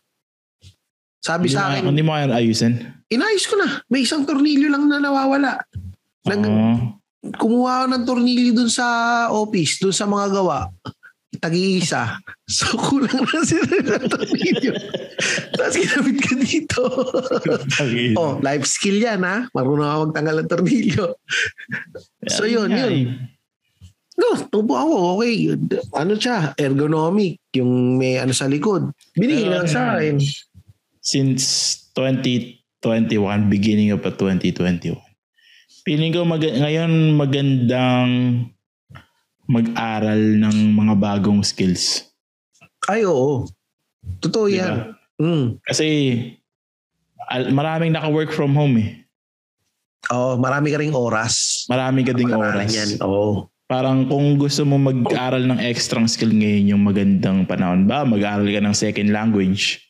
[SPEAKER 2] Sabi
[SPEAKER 1] Hindi
[SPEAKER 2] sa akin,
[SPEAKER 1] Hindi mo kaya ayusin.
[SPEAKER 2] inayos ko na. May isang tornilyo lang na nawawala. Nag,
[SPEAKER 1] Oo.
[SPEAKER 2] kumuha ako ng tornilyo dun sa office, dun sa mga gawa. Tag-iisa. So, kulang na sila ng tornilyo. Tapos kinabit ka dito. oh, life skill yan ha. Marunong ako magtanggal ng tornilyo. so, yun, yun.
[SPEAKER 1] eh.
[SPEAKER 2] No, tubo ako. Okay. Ano siya? Ergonomic. Yung may ano sa likod. Binigay lang sa akin.
[SPEAKER 1] Since 2021, beginning of 2021. Feeling ko mag- ngayon magandang mag-aral ng mga bagong skills.
[SPEAKER 2] Ay, oo. Totoo
[SPEAKER 1] Di
[SPEAKER 2] yan. Mm.
[SPEAKER 1] Kasi al- maraming naka-work from home eh.
[SPEAKER 2] Oo, marami ka ring oras.
[SPEAKER 1] Marami ka ding oras.
[SPEAKER 2] Yan. Oo.
[SPEAKER 1] Parang kung gusto mo mag-aral ng extra skill ngayon yung magandang panahon ba, mag-aral ka ng second language.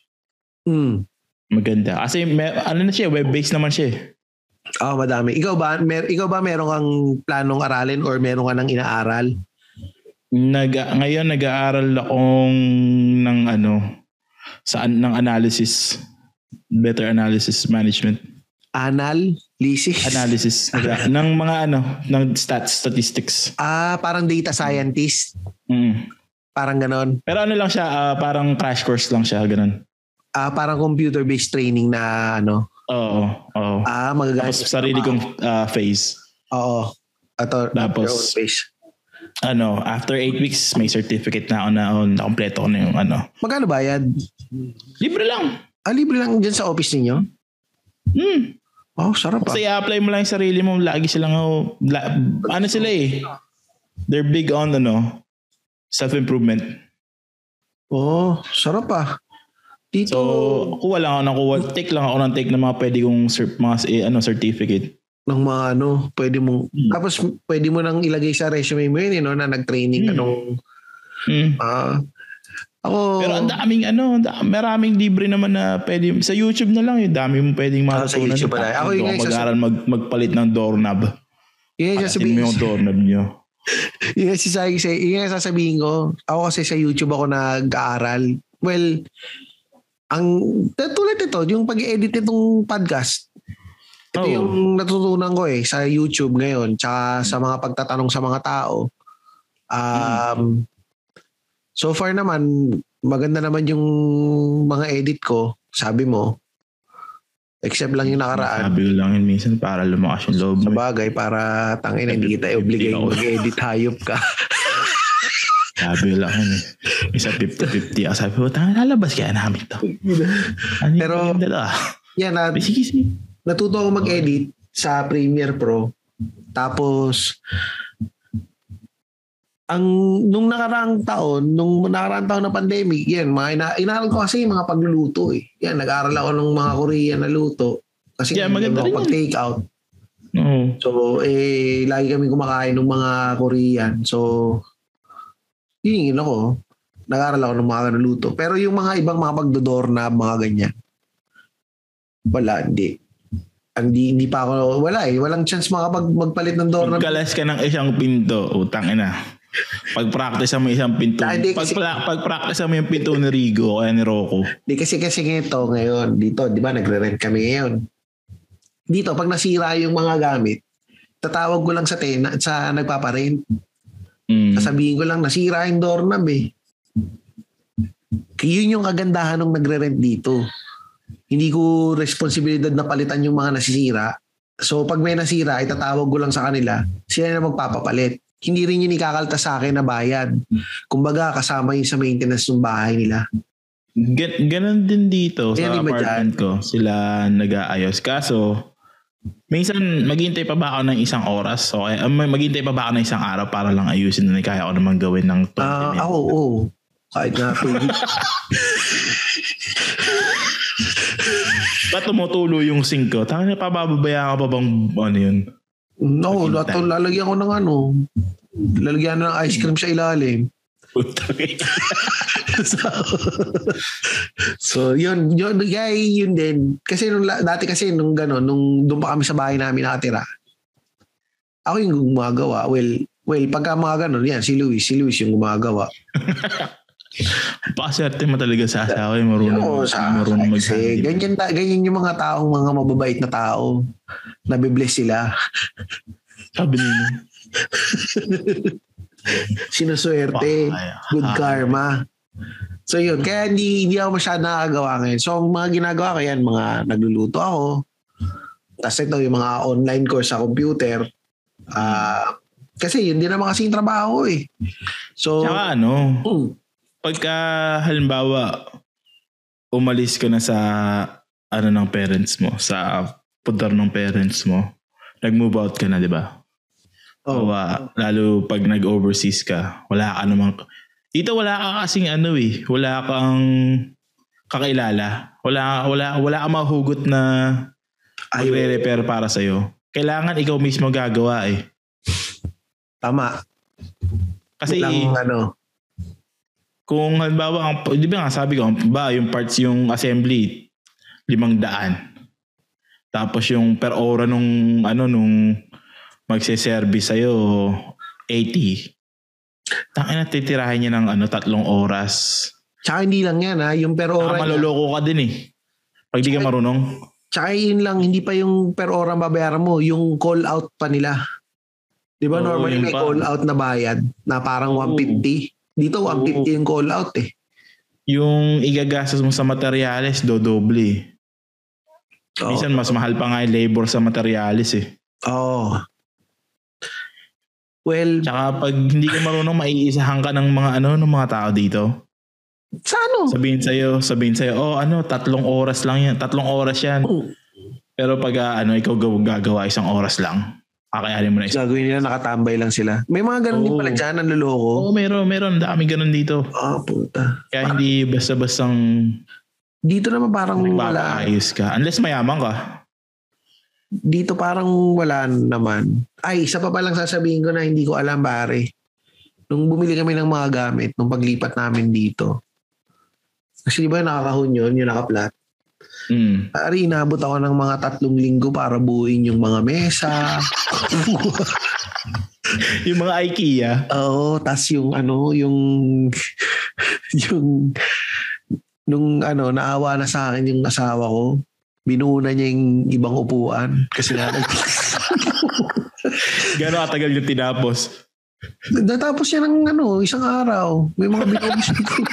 [SPEAKER 2] Mm.
[SPEAKER 1] Maganda. Kasi may, ano na siya, web-based naman siya.
[SPEAKER 2] Oo, madami. Ikaw ba, mer ikaw ba meron kang planong aralin or meron ka nang inaaral?
[SPEAKER 1] Nag, ngayon nag-aaral akong ng ano, sa an- ng analysis. Better analysis management. Analysis. Nag- ng mga ano, ng stats, statistics.
[SPEAKER 2] Ah, parang data scientist.
[SPEAKER 1] Mm.
[SPEAKER 2] Parang ganon.
[SPEAKER 1] Pero ano lang siya, ah, parang crash course lang siya, ganun.
[SPEAKER 2] Ah, parang computer-based training na ano.
[SPEAKER 1] Oo, oo.
[SPEAKER 2] Ah, magagamit.
[SPEAKER 1] Tapos sarili kong ah, phase.
[SPEAKER 2] Oo. Ato,
[SPEAKER 1] Tapos-
[SPEAKER 2] your own face.
[SPEAKER 1] Ano, after eight weeks, may certificate na ako na, oh, nakompleto ko na yung ano.
[SPEAKER 2] Magkano bayad?
[SPEAKER 1] Libre lang.
[SPEAKER 2] Ah, libre lang dyan sa office ninyo?
[SPEAKER 1] Hmm.
[SPEAKER 2] Oh, sarap ah.
[SPEAKER 1] Kasi i-apply mo lang yung sarili mo. Lagi silang, oh, la, ano sila eh. They're big on, ano, self-improvement.
[SPEAKER 2] Oh, sarap ah. Dito,
[SPEAKER 1] So, kuha lang ako ng kuha. Take lang ako ng take ng mga pwede kong cert, mga, eh, ano, certificate.
[SPEAKER 2] ng mga ano, pwede mo,
[SPEAKER 1] Hmm.
[SPEAKER 2] tapos pwede mo nang ilagay sa resume mo yun, eh, no, na nag-training ka
[SPEAKER 1] Hmm.
[SPEAKER 2] nung,
[SPEAKER 1] Hmm.
[SPEAKER 2] ah, ako,
[SPEAKER 1] Pero ang daming ano, maraming libre naman na pwede sa YouTube na lang yung dami mo pwedeng
[SPEAKER 2] Ah, sa
[SPEAKER 1] matutunan.
[SPEAKER 2] YouTube pala. Ako yung
[SPEAKER 1] mag-aral mag, magpalit ng doorknob.
[SPEAKER 2] yun yung
[SPEAKER 1] Palatin
[SPEAKER 2] sasabihin,
[SPEAKER 1] mo yung doorknob nyo.
[SPEAKER 2] yun yung sasabihin, yun yung sasabihin ko, ako kasi sa YouTube ako nag-aaral. Well, ang, tulad ito, yung pag-edit nitong podcast, ito
[SPEAKER 1] Oo.
[SPEAKER 2] yung natutunan ko eh sa YouTube ngayon, tsaka sa mga pagtatanong sa mga tao. Um, So far naman, maganda naman yung mga edit ko, sabi mo. Except lang yung nakaraan.
[SPEAKER 1] Sabi ko lang yun minsan para lumakas yung loob
[SPEAKER 2] Sa
[SPEAKER 1] mo.
[SPEAKER 2] bagay, para tangin hindi kita
[SPEAKER 1] ako.
[SPEAKER 2] mag-edit hayop ka.
[SPEAKER 1] Sabi lang yun eh. Isa 50-50 ako. Sabi ko, tanga lalabas kaya namin to. Ano
[SPEAKER 2] Pero-? Yan, na,
[SPEAKER 1] Sige, sige.
[SPEAKER 2] natuto ako mag-edit sa Premiere Pro. Tapos, ang nung nakaraang taon, nung nakaraang taon na pandemic, yan, mga ina, inaaral ko kasi mga pagluluto eh. Yan, nag-aaral ako ng mga Korean na luto. Kasi
[SPEAKER 1] Yeah, maganda rin
[SPEAKER 2] pag take out.
[SPEAKER 1] Oo.
[SPEAKER 2] So, eh, lagi kami kumakain ng mga Korean. So, hingin ako. Nag-aaral ako ng mga ganun luto. Pero yung mga ibang mga pagdodornab, mga ganyan. Wala, hindi. Hindi, hindi pa ako, wala eh. Walang chance makapag magpalit ng doorknob.
[SPEAKER 1] Pagkalas ka ng isang pinto, utang ina. Pag-practice mo isang pinto.
[SPEAKER 2] Ah, hindi,
[SPEAKER 1] Pag,
[SPEAKER 2] kasi-
[SPEAKER 1] pag-practice mo yung pinto ni Rigo o ni Rocco.
[SPEAKER 2] Di kasi kasi ganito ngayon, dito, di ba, nagre-rent kami ngayon. Dito, pag nasira yung mga gamit, tatawag ko lang sa tena, sa nagpaparent.
[SPEAKER 1] Mm.
[SPEAKER 2] Sasabihin ko lang, nasira yung doorknob eh. Yun yung kagandahan ng nagre-rent dito. Hindi ko responsibilidad na palitan yung mga nasisira. So pag may nasira, itatawag ko lang sa kanila. Sila na magpapapalit. Hindi rin yun ikakalta sa akin na bayad. Kumbaga, kasama yun sa maintenance ng bahay nila.
[SPEAKER 1] Gan- ganon din dito
[SPEAKER 2] Kaya
[SPEAKER 1] sa apartment ko. Sila nag-aayos. Kaso, minsan maghintay pa ba ako ng isang oras? O kaya, um, maghintay pa ba ako ng isang araw para lang ayusin na kaya ko naman gawin ng 20
[SPEAKER 2] Ah,
[SPEAKER 1] minutes?
[SPEAKER 2] ako, oo. Kahit na two weeks.
[SPEAKER 1] Ba't tumutulo yung sink ko? Tanga na pabababayaan ka pa bang ano yun?
[SPEAKER 2] No, lato, lalagyan ko ng ano. Lalagyan ng ice cream sa ilalim.
[SPEAKER 1] Ina.
[SPEAKER 2] so, yun, yun, guy, yun din. Kasi nung, dati kasi nung gano'n, nung doon pa kami sa bahay namin nakatira, ako yung gumagawa. Well, well, pagka mga gano'n, yan, si Luis, si Luis yung gumagawa.
[SPEAKER 1] Pakaswerte mo talaga sa asawa. eh. Marunong,
[SPEAKER 2] Oo, sa
[SPEAKER 1] marunong
[SPEAKER 2] kasi
[SPEAKER 1] mag-handle.
[SPEAKER 2] ganyan, ta- ganyan yung mga taong mga mababait na tao. Nabibless sila.
[SPEAKER 1] Sabi nila.
[SPEAKER 2] Sinuswerte. Good karma. So yun, kaya hindi, hindi ako masyado nakakagawa ngayon. So ang mga ginagawa ko yan, mga nagluluto ako. Tapos ito yung mga online course sa computer. Ah, kasi yun din naman kasing trabaho eh. So,
[SPEAKER 1] Tsaka ano,
[SPEAKER 2] hmm,
[SPEAKER 1] pagka halimbawa umalis ka na sa ano ng parents mo, sa pudar ng parents mo, nag-move out ka na, di ba?
[SPEAKER 2] Oh,
[SPEAKER 1] ah, lalo pag nag-overseas ka, wala ka namang... Dito wala ka kasing ano eh, wala kang kakilala. Wala, wala, wala kang mahugot na magre-repair para sa'yo. Kailangan ikaw mismo gagawa eh.
[SPEAKER 2] tama.
[SPEAKER 1] Kasi
[SPEAKER 2] Walang ano,
[SPEAKER 1] kung halimbawa, ang, di ba nga sabi ko, ba yung parts yung assembly, limang daan. Tapos yung per hora nung ano nung magse-service sa'yo, 80. Tangin na titirahin niya ng ano, tatlong oras.
[SPEAKER 2] Tsaka hindi lang yan ha, yung per
[SPEAKER 1] Baka
[SPEAKER 2] hora. niya-
[SPEAKER 1] maloloko ka din eh. Pag di ka marunong.
[SPEAKER 2] Tsaka yun lang, hindi pa yung per ang babayaran mo, yung call out pa nila. Di ba
[SPEAKER 1] Oo,
[SPEAKER 2] normally may
[SPEAKER 1] pa.
[SPEAKER 2] call out na bayad na parang
[SPEAKER 1] Oo.
[SPEAKER 2] 150. Dito 150 yung call out eh.
[SPEAKER 1] Yung igagastos mo sa materyales, dodoble.
[SPEAKER 2] Oo.
[SPEAKER 1] Minsan mas mahal pa nga yung labor sa materyales eh.
[SPEAKER 2] Oo. Well,
[SPEAKER 1] Tsaka pag hindi ka marunong, maiisahan ka ng mga ano, ng mga tao dito.
[SPEAKER 2] sa ano?
[SPEAKER 1] Sabihin sa'yo, sabihin sa'yo, oh ano, tatlong oras lang yan. Tatlong oras yan. Pero pag ah, ano, ikaw gaw- gagawa isang oras lang. Kakayanin mo na isang.
[SPEAKER 2] Gagawin nila, nakatambay lang sila. May mga ganun din
[SPEAKER 1] Oo.
[SPEAKER 2] pala dyan, ang loloko.
[SPEAKER 1] Oo, meron, meron. Dami ganun dito.
[SPEAKER 2] Ah, puta.
[SPEAKER 1] Kaya hindi basta-bastang
[SPEAKER 2] Dito naman parang wala.
[SPEAKER 1] nagpapaayos ka. Unless mayaman ka.
[SPEAKER 2] Dito parang wala naman. Ay, isa pa palang sasabihin ko na hindi ko alam, pare. Nung bumili kami ng mga gamit, nung paglipat namin dito. Kasi di ba nakakahon yun, yung nakaplat.
[SPEAKER 1] Mm.
[SPEAKER 2] Pare, inabot ako ng mga tatlong linggo para buuin yung mga mesa.
[SPEAKER 1] Yung mga IKEA.
[SPEAKER 2] Oo, tas yung ano, yung yung nung ano, naawa na sa akin yung asawa ko, binuuna niya yung ibang upuan kasi nga
[SPEAKER 1] Gano'ng katagal yung tinapos?
[SPEAKER 2] natapos siya ng ano, isang araw. May mga binubis ko.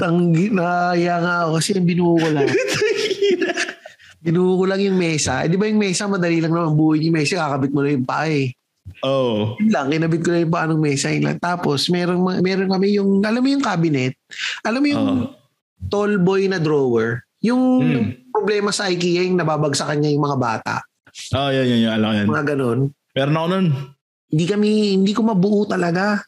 [SPEAKER 2] Tanggi na nga ako kasi binuo ko lang. binuo ko lang yung mesa. Eh, di ba yung mesa, madali lang naman buuin yung mesa, kakabit mo na yung paa eh.
[SPEAKER 1] oh.
[SPEAKER 2] Yun lang, kinabit ko na yung paanong mesa. Yun lang. Tapos, meron, meron kami yung, alam mo yung cabinet? Alam mo yung
[SPEAKER 1] Oo.
[SPEAKER 2] tall boy na drawer? Yung
[SPEAKER 1] Hmm.
[SPEAKER 2] problema sa IKEA, yung nababagsakan niya yung mga bata.
[SPEAKER 1] Oh, yan, yan, yan. Alam ko yan.
[SPEAKER 2] Mga ganun.
[SPEAKER 1] Meron ako nun.
[SPEAKER 2] Hindi kami, hindi ko mabuo talaga.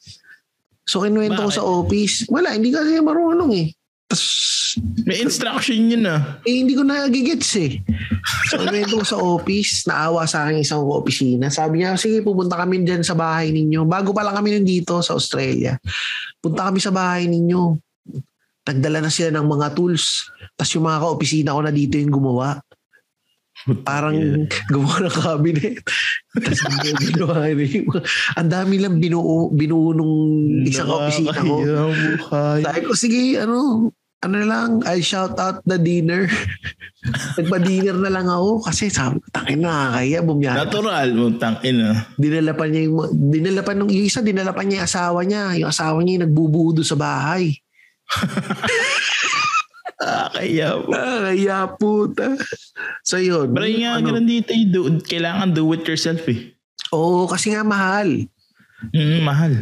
[SPEAKER 2] So, kinuwento ko sa office. Wala, hindi kasi marunong eh. Tapos,
[SPEAKER 1] May instruction yun ah.
[SPEAKER 2] eh, hindi ko nagigets eh. So, kinuwento ko sa office, naawa sa akin isang opisina. Sabi niya, sige, pupunta kami dyan sa bahay ninyo. Bago pa lang kami nandito sa Australia. Punta kami sa bahay ninyo. Nagdala na sila ng mga tools. Tapos yung mga ka-opisina ko na dito yung gumawa. Parang gumawa ng cabinet. Tapos ginawa rin. Ang dami lang binuo, binuo nung isang ka-opisina ko. Sabi ko, sige, ano, ano lang, I'll shout out the dinner. Nagpa-dinner na lang ako kasi sabi ko, tangin na, kaya bumiyaya.
[SPEAKER 1] Natural mo, tangin ah.
[SPEAKER 2] Dinala pa niya yung, dinala pa nung yung isa, dinala pa niya yung asawa niya. Yung asawa niya yung nagbubuo doon sa bahay.
[SPEAKER 1] Ah, kaya po.
[SPEAKER 2] Ah, kaya puta. So yun.
[SPEAKER 1] Pero yun nga,
[SPEAKER 2] ano,
[SPEAKER 1] ganun dito, do, kailangan do it yourself eh.
[SPEAKER 2] Oo, kasi nga mahal.
[SPEAKER 1] Mm, mahal.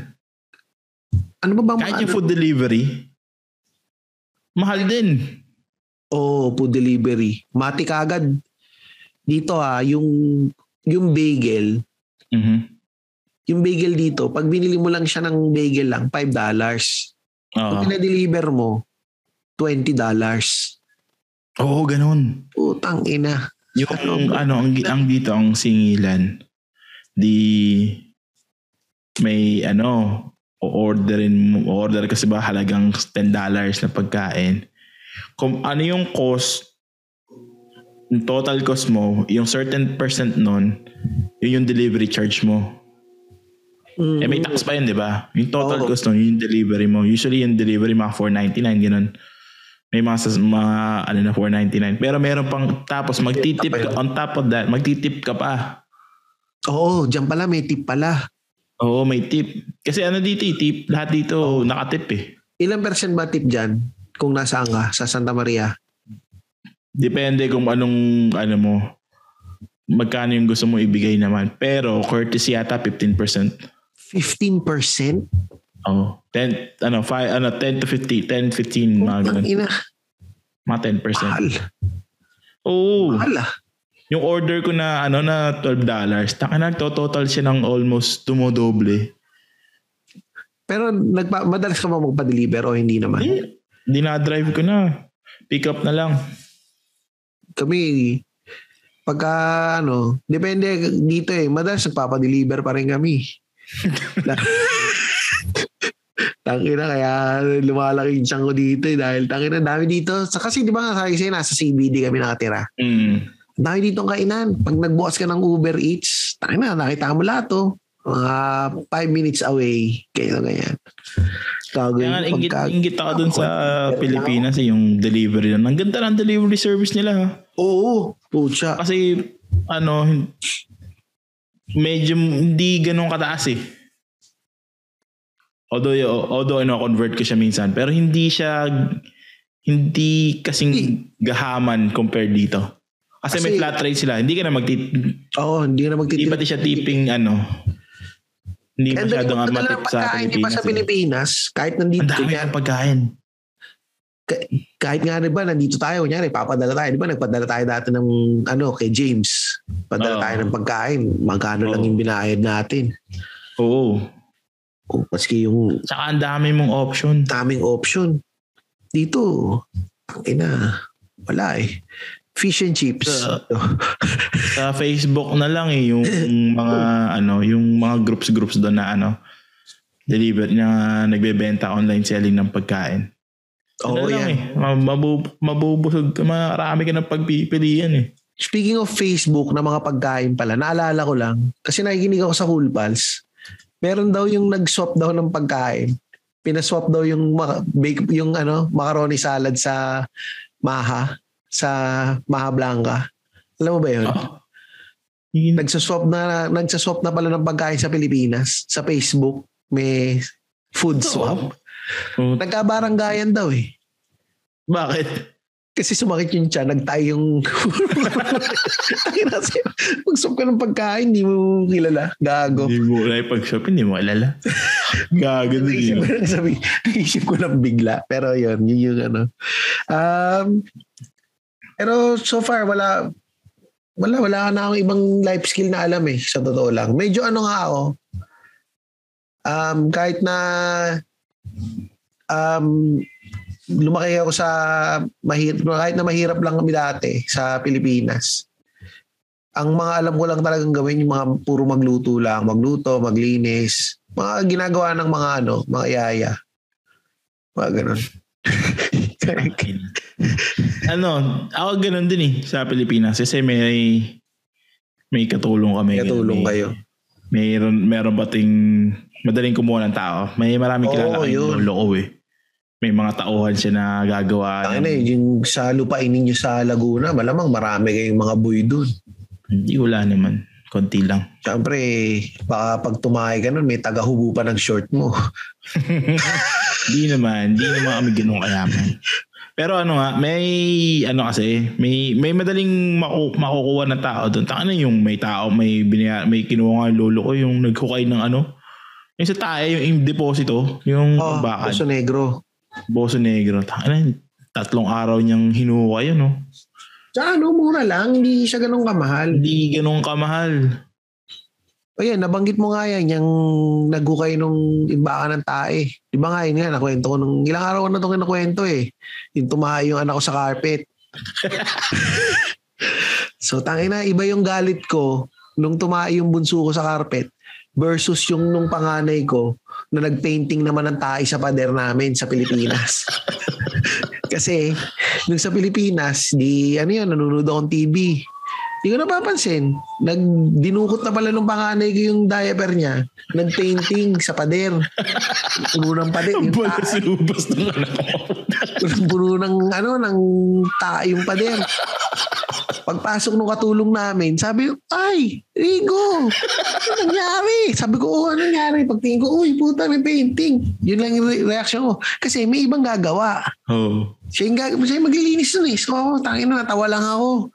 [SPEAKER 2] Ano ba bang
[SPEAKER 1] Kahit
[SPEAKER 2] ano?
[SPEAKER 1] yung food delivery, mahal din.
[SPEAKER 2] Oo, food delivery. Mati kagad. Dito ha, yung, yung bagel,
[SPEAKER 1] Mhm.
[SPEAKER 2] yung bagel dito, pag binili mo lang siya ng bagel lang, $5.
[SPEAKER 1] Oo.
[SPEAKER 2] Pag pinadeliver mo, $20.
[SPEAKER 1] Oo, ganun.
[SPEAKER 2] Putang ina.
[SPEAKER 1] Yung ano, ang, ang dito, ang singilan, di may ano, o-orderin mo, order kasi ba halagang $10 na pagkain. Kung ano yung cost, yung total cost mo, yung certain percent nun, yun yung delivery charge mo. Eh may tax pa yun, di ba? Yung total
[SPEAKER 2] Oo.
[SPEAKER 1] cost nun, yun yung delivery mo. Usually yung delivery mga 499, ganun. May mga, mga ano na 499. Pero meron pang, tapos magtitip ka, on top of that, magtitip ka pa.
[SPEAKER 2] Oo, dyan pala may tip pala.
[SPEAKER 1] Oo, may tip. Kasi ano dito, eh, tip, lahat dito nakatip eh.
[SPEAKER 2] Ilang percent ba tip dyan? Kung nasaan ka? Sa Santa Maria?
[SPEAKER 1] Depende kung anong, ano mo, magkano yung gusto mo ibigay naman. Pero courtesy yata 15%.
[SPEAKER 2] 15%?
[SPEAKER 1] Oh, 10, ano, 5, ano, 10 to 50, 10, 15, mga ganun.
[SPEAKER 2] ina.
[SPEAKER 1] Mga 10%.
[SPEAKER 2] Mahal.
[SPEAKER 1] Oo.
[SPEAKER 2] Mahal ah.
[SPEAKER 1] Yung order ko na, ano, na $12, taka na, total siya ng almost tumodoble.
[SPEAKER 2] Pero nagpa, madalas ka ba magpa-deliver o hindi naman?
[SPEAKER 1] Eh, dinadrive ko na. Pick up na lang.
[SPEAKER 2] Kami, pagka ano, depende dito eh. Madalas nagpapa-deliver pa rin kami. Tangina kaya lumalaki yung tiyan ko dito eh, dahil tangina dami dito. Sa kasi di ba nga sabi sa'yo, nasa CBD kami nakatira.
[SPEAKER 1] Mm.
[SPEAKER 2] Ang dami dito kainan. Pag nagbukas ka ng Uber Eats, tangina nakita mo lahat to. Mga 5 minutes away. Kaya ganyan.
[SPEAKER 1] Nga,
[SPEAKER 2] ko
[SPEAKER 1] ingit,
[SPEAKER 2] pagka...
[SPEAKER 1] ingit ako dun sa
[SPEAKER 2] Ako,
[SPEAKER 1] Pilipinas eh, yung delivery lang. Ang ganda ng delivery service nila ha.
[SPEAKER 2] Oo, pucha.
[SPEAKER 1] Kasi ano, medyo hindi ganun kataas eh. Although, although ano, convert ko siya minsan. Pero hindi siya, hindi kasing gahaman compared dito. Kasi, may
[SPEAKER 2] Kasi-
[SPEAKER 1] flat rate sila. Hindi ka na magti...
[SPEAKER 2] Oo, hindi na
[SPEAKER 1] Hindi
[SPEAKER 2] magtitira.
[SPEAKER 1] pati siya tipping ano. Hindi masyadong matip sa
[SPEAKER 2] pagkain, di ba
[SPEAKER 1] Pilipinas.
[SPEAKER 2] sa
[SPEAKER 1] eh.
[SPEAKER 2] Pilipinas, kahit
[SPEAKER 1] Ang
[SPEAKER 2] nandito,
[SPEAKER 1] dami
[SPEAKER 2] kunyari,
[SPEAKER 1] ng pagkain.
[SPEAKER 2] Kahit nga di ba, nandito tayo, kunyari, papadala tayo, di ba, nagpadala tayo dati ng, ano, kay James. Padala
[SPEAKER 1] Oo.
[SPEAKER 2] tayo ng pagkain, magkano lang
[SPEAKER 1] Oo.
[SPEAKER 2] yung binayad natin.
[SPEAKER 1] Oo.
[SPEAKER 2] Kung maski yung
[SPEAKER 1] Tsaka ang dami mong option.
[SPEAKER 2] daming option. Dito, ang ina, wala eh. Fish and chips.
[SPEAKER 1] Sa- sa Facebook na lang eh yung mga ano yung mga groups groups doon na ano deliver na nagbebenta online selling ng pagkain.
[SPEAKER 2] Oo,
[SPEAKER 1] ano lang
[SPEAKER 2] yan.
[SPEAKER 1] eh mabub, mabubusog ka marami ka ng pagpipilian eh.
[SPEAKER 2] Speaking of Facebook na mga pagkain pala, naalala ko lang, kasi nakikinig ako sa Cool Pals, meron daw yung nag-swap daw ng pagkain. Pinaswap daw yung, ma- bake, yung ano, macaroni salad sa Maha, sa Maha Blanca. Alam mo ba yun?
[SPEAKER 1] Oh. Yun.
[SPEAKER 2] Nagsaswap na, nagsaswap na pala ng pagkain sa Pilipinas. Sa Facebook, may food swap.
[SPEAKER 1] Oh,
[SPEAKER 2] Nagkabaranggayan daw eh.
[SPEAKER 1] bakit?
[SPEAKER 2] Kasi sumakit yung tiyan, nagtayo yung... Mag-swap ka ng pagkain, hindi mo kilala. Gago.
[SPEAKER 1] Hindi mo wala pag-shop, hindi mo alala. Gago
[SPEAKER 2] Naisip
[SPEAKER 1] yun.
[SPEAKER 2] ko lang sabi, naisip ko lang bigla. Pero yun, yun yung ano. Um, pero so far, wala, wala, wala na akong ibang life skill na alam eh, sa totoo lang. Medyo ano nga ako, um, kahit na um, lumaki ako sa mahirap, kahit na mahirap lang kami dati sa Pilipinas. Ang mga alam ko lang talagang gawin yung mga puro magluto lang, magluto, maglinis, mga ginagawa ng mga ano, mga yaya. Mga ganun.
[SPEAKER 1] ano, ako ganun din eh sa Pilipinas kasi may may katulong kami.
[SPEAKER 2] Katulong
[SPEAKER 1] may,
[SPEAKER 2] kayo.
[SPEAKER 1] Mayroon meron bating madaling kumuha ng tao. May maraming kilala kayong
[SPEAKER 2] yun.
[SPEAKER 1] lolo ko eh. May mga tauhan siya na gagawa.
[SPEAKER 2] Ang
[SPEAKER 1] ng-
[SPEAKER 2] eh, yung sa lupain ninyo sa Laguna, malamang marami kayong mga buy doon.
[SPEAKER 1] Hindi, wala naman. Konti lang.
[SPEAKER 2] Siyempre, baka pag tumahay ka nun, may tagahubo pa ng short mo.
[SPEAKER 1] Hindi naman. Hindi naman kami ganun kayaman. Pero ano nga, may ano kasi, may may madaling maku, makukuha na tao doon. Taka na yung may tao, may binaya, may kinuha nga lolo ko yung naghukay ng ano. Yung sa tayo, yung, yung deposito, yung
[SPEAKER 2] Oh,
[SPEAKER 1] bakad,
[SPEAKER 2] Oso Negro.
[SPEAKER 1] boso negro. Na, tatlong araw niyang hinuha yun, no?
[SPEAKER 2] Tsaka ano, mura lang. Hindi siya ganun kamahal.
[SPEAKER 1] Hindi ganun kamahal.
[SPEAKER 2] O yan, nabanggit mo nga yan, yung naghukay nung imbakan ng tae. Di ba nga yun nga, nakwento ko nung ilang araw na itong nakwento eh. Yung tumahay yung anak ko sa carpet. so tangina, iba yung galit ko nung tumahay yung bunso ko sa carpet versus yung nung panganay ko na nagpainting naman ng tae sa pader namin sa Pilipinas. Kasi nung sa Pilipinas, di ano yun, nanonood akong TV. Di ko napapansin. Nag, dinukot na pala nung panganay ko yung diaper niya. Nag-painting sa pader. Puno ng pader. Yung
[SPEAKER 1] Bala sinubas ng anak ko.
[SPEAKER 2] Puno ng, ano, ng tae yung pader. Pagpasok nung katulong namin, sabi ko, ay, Rigo, ano nangyari? Sabi ko, oh, ano nangyari? Pagtingin ko, uy, puta, may painting. Yun lang yung re- reaction ko. Kasi may ibang gagawa.
[SPEAKER 1] Oh.
[SPEAKER 2] Siya yung, gag- siya yung maglilinis nun eh. So, ako, tangin na, natawa lang ako.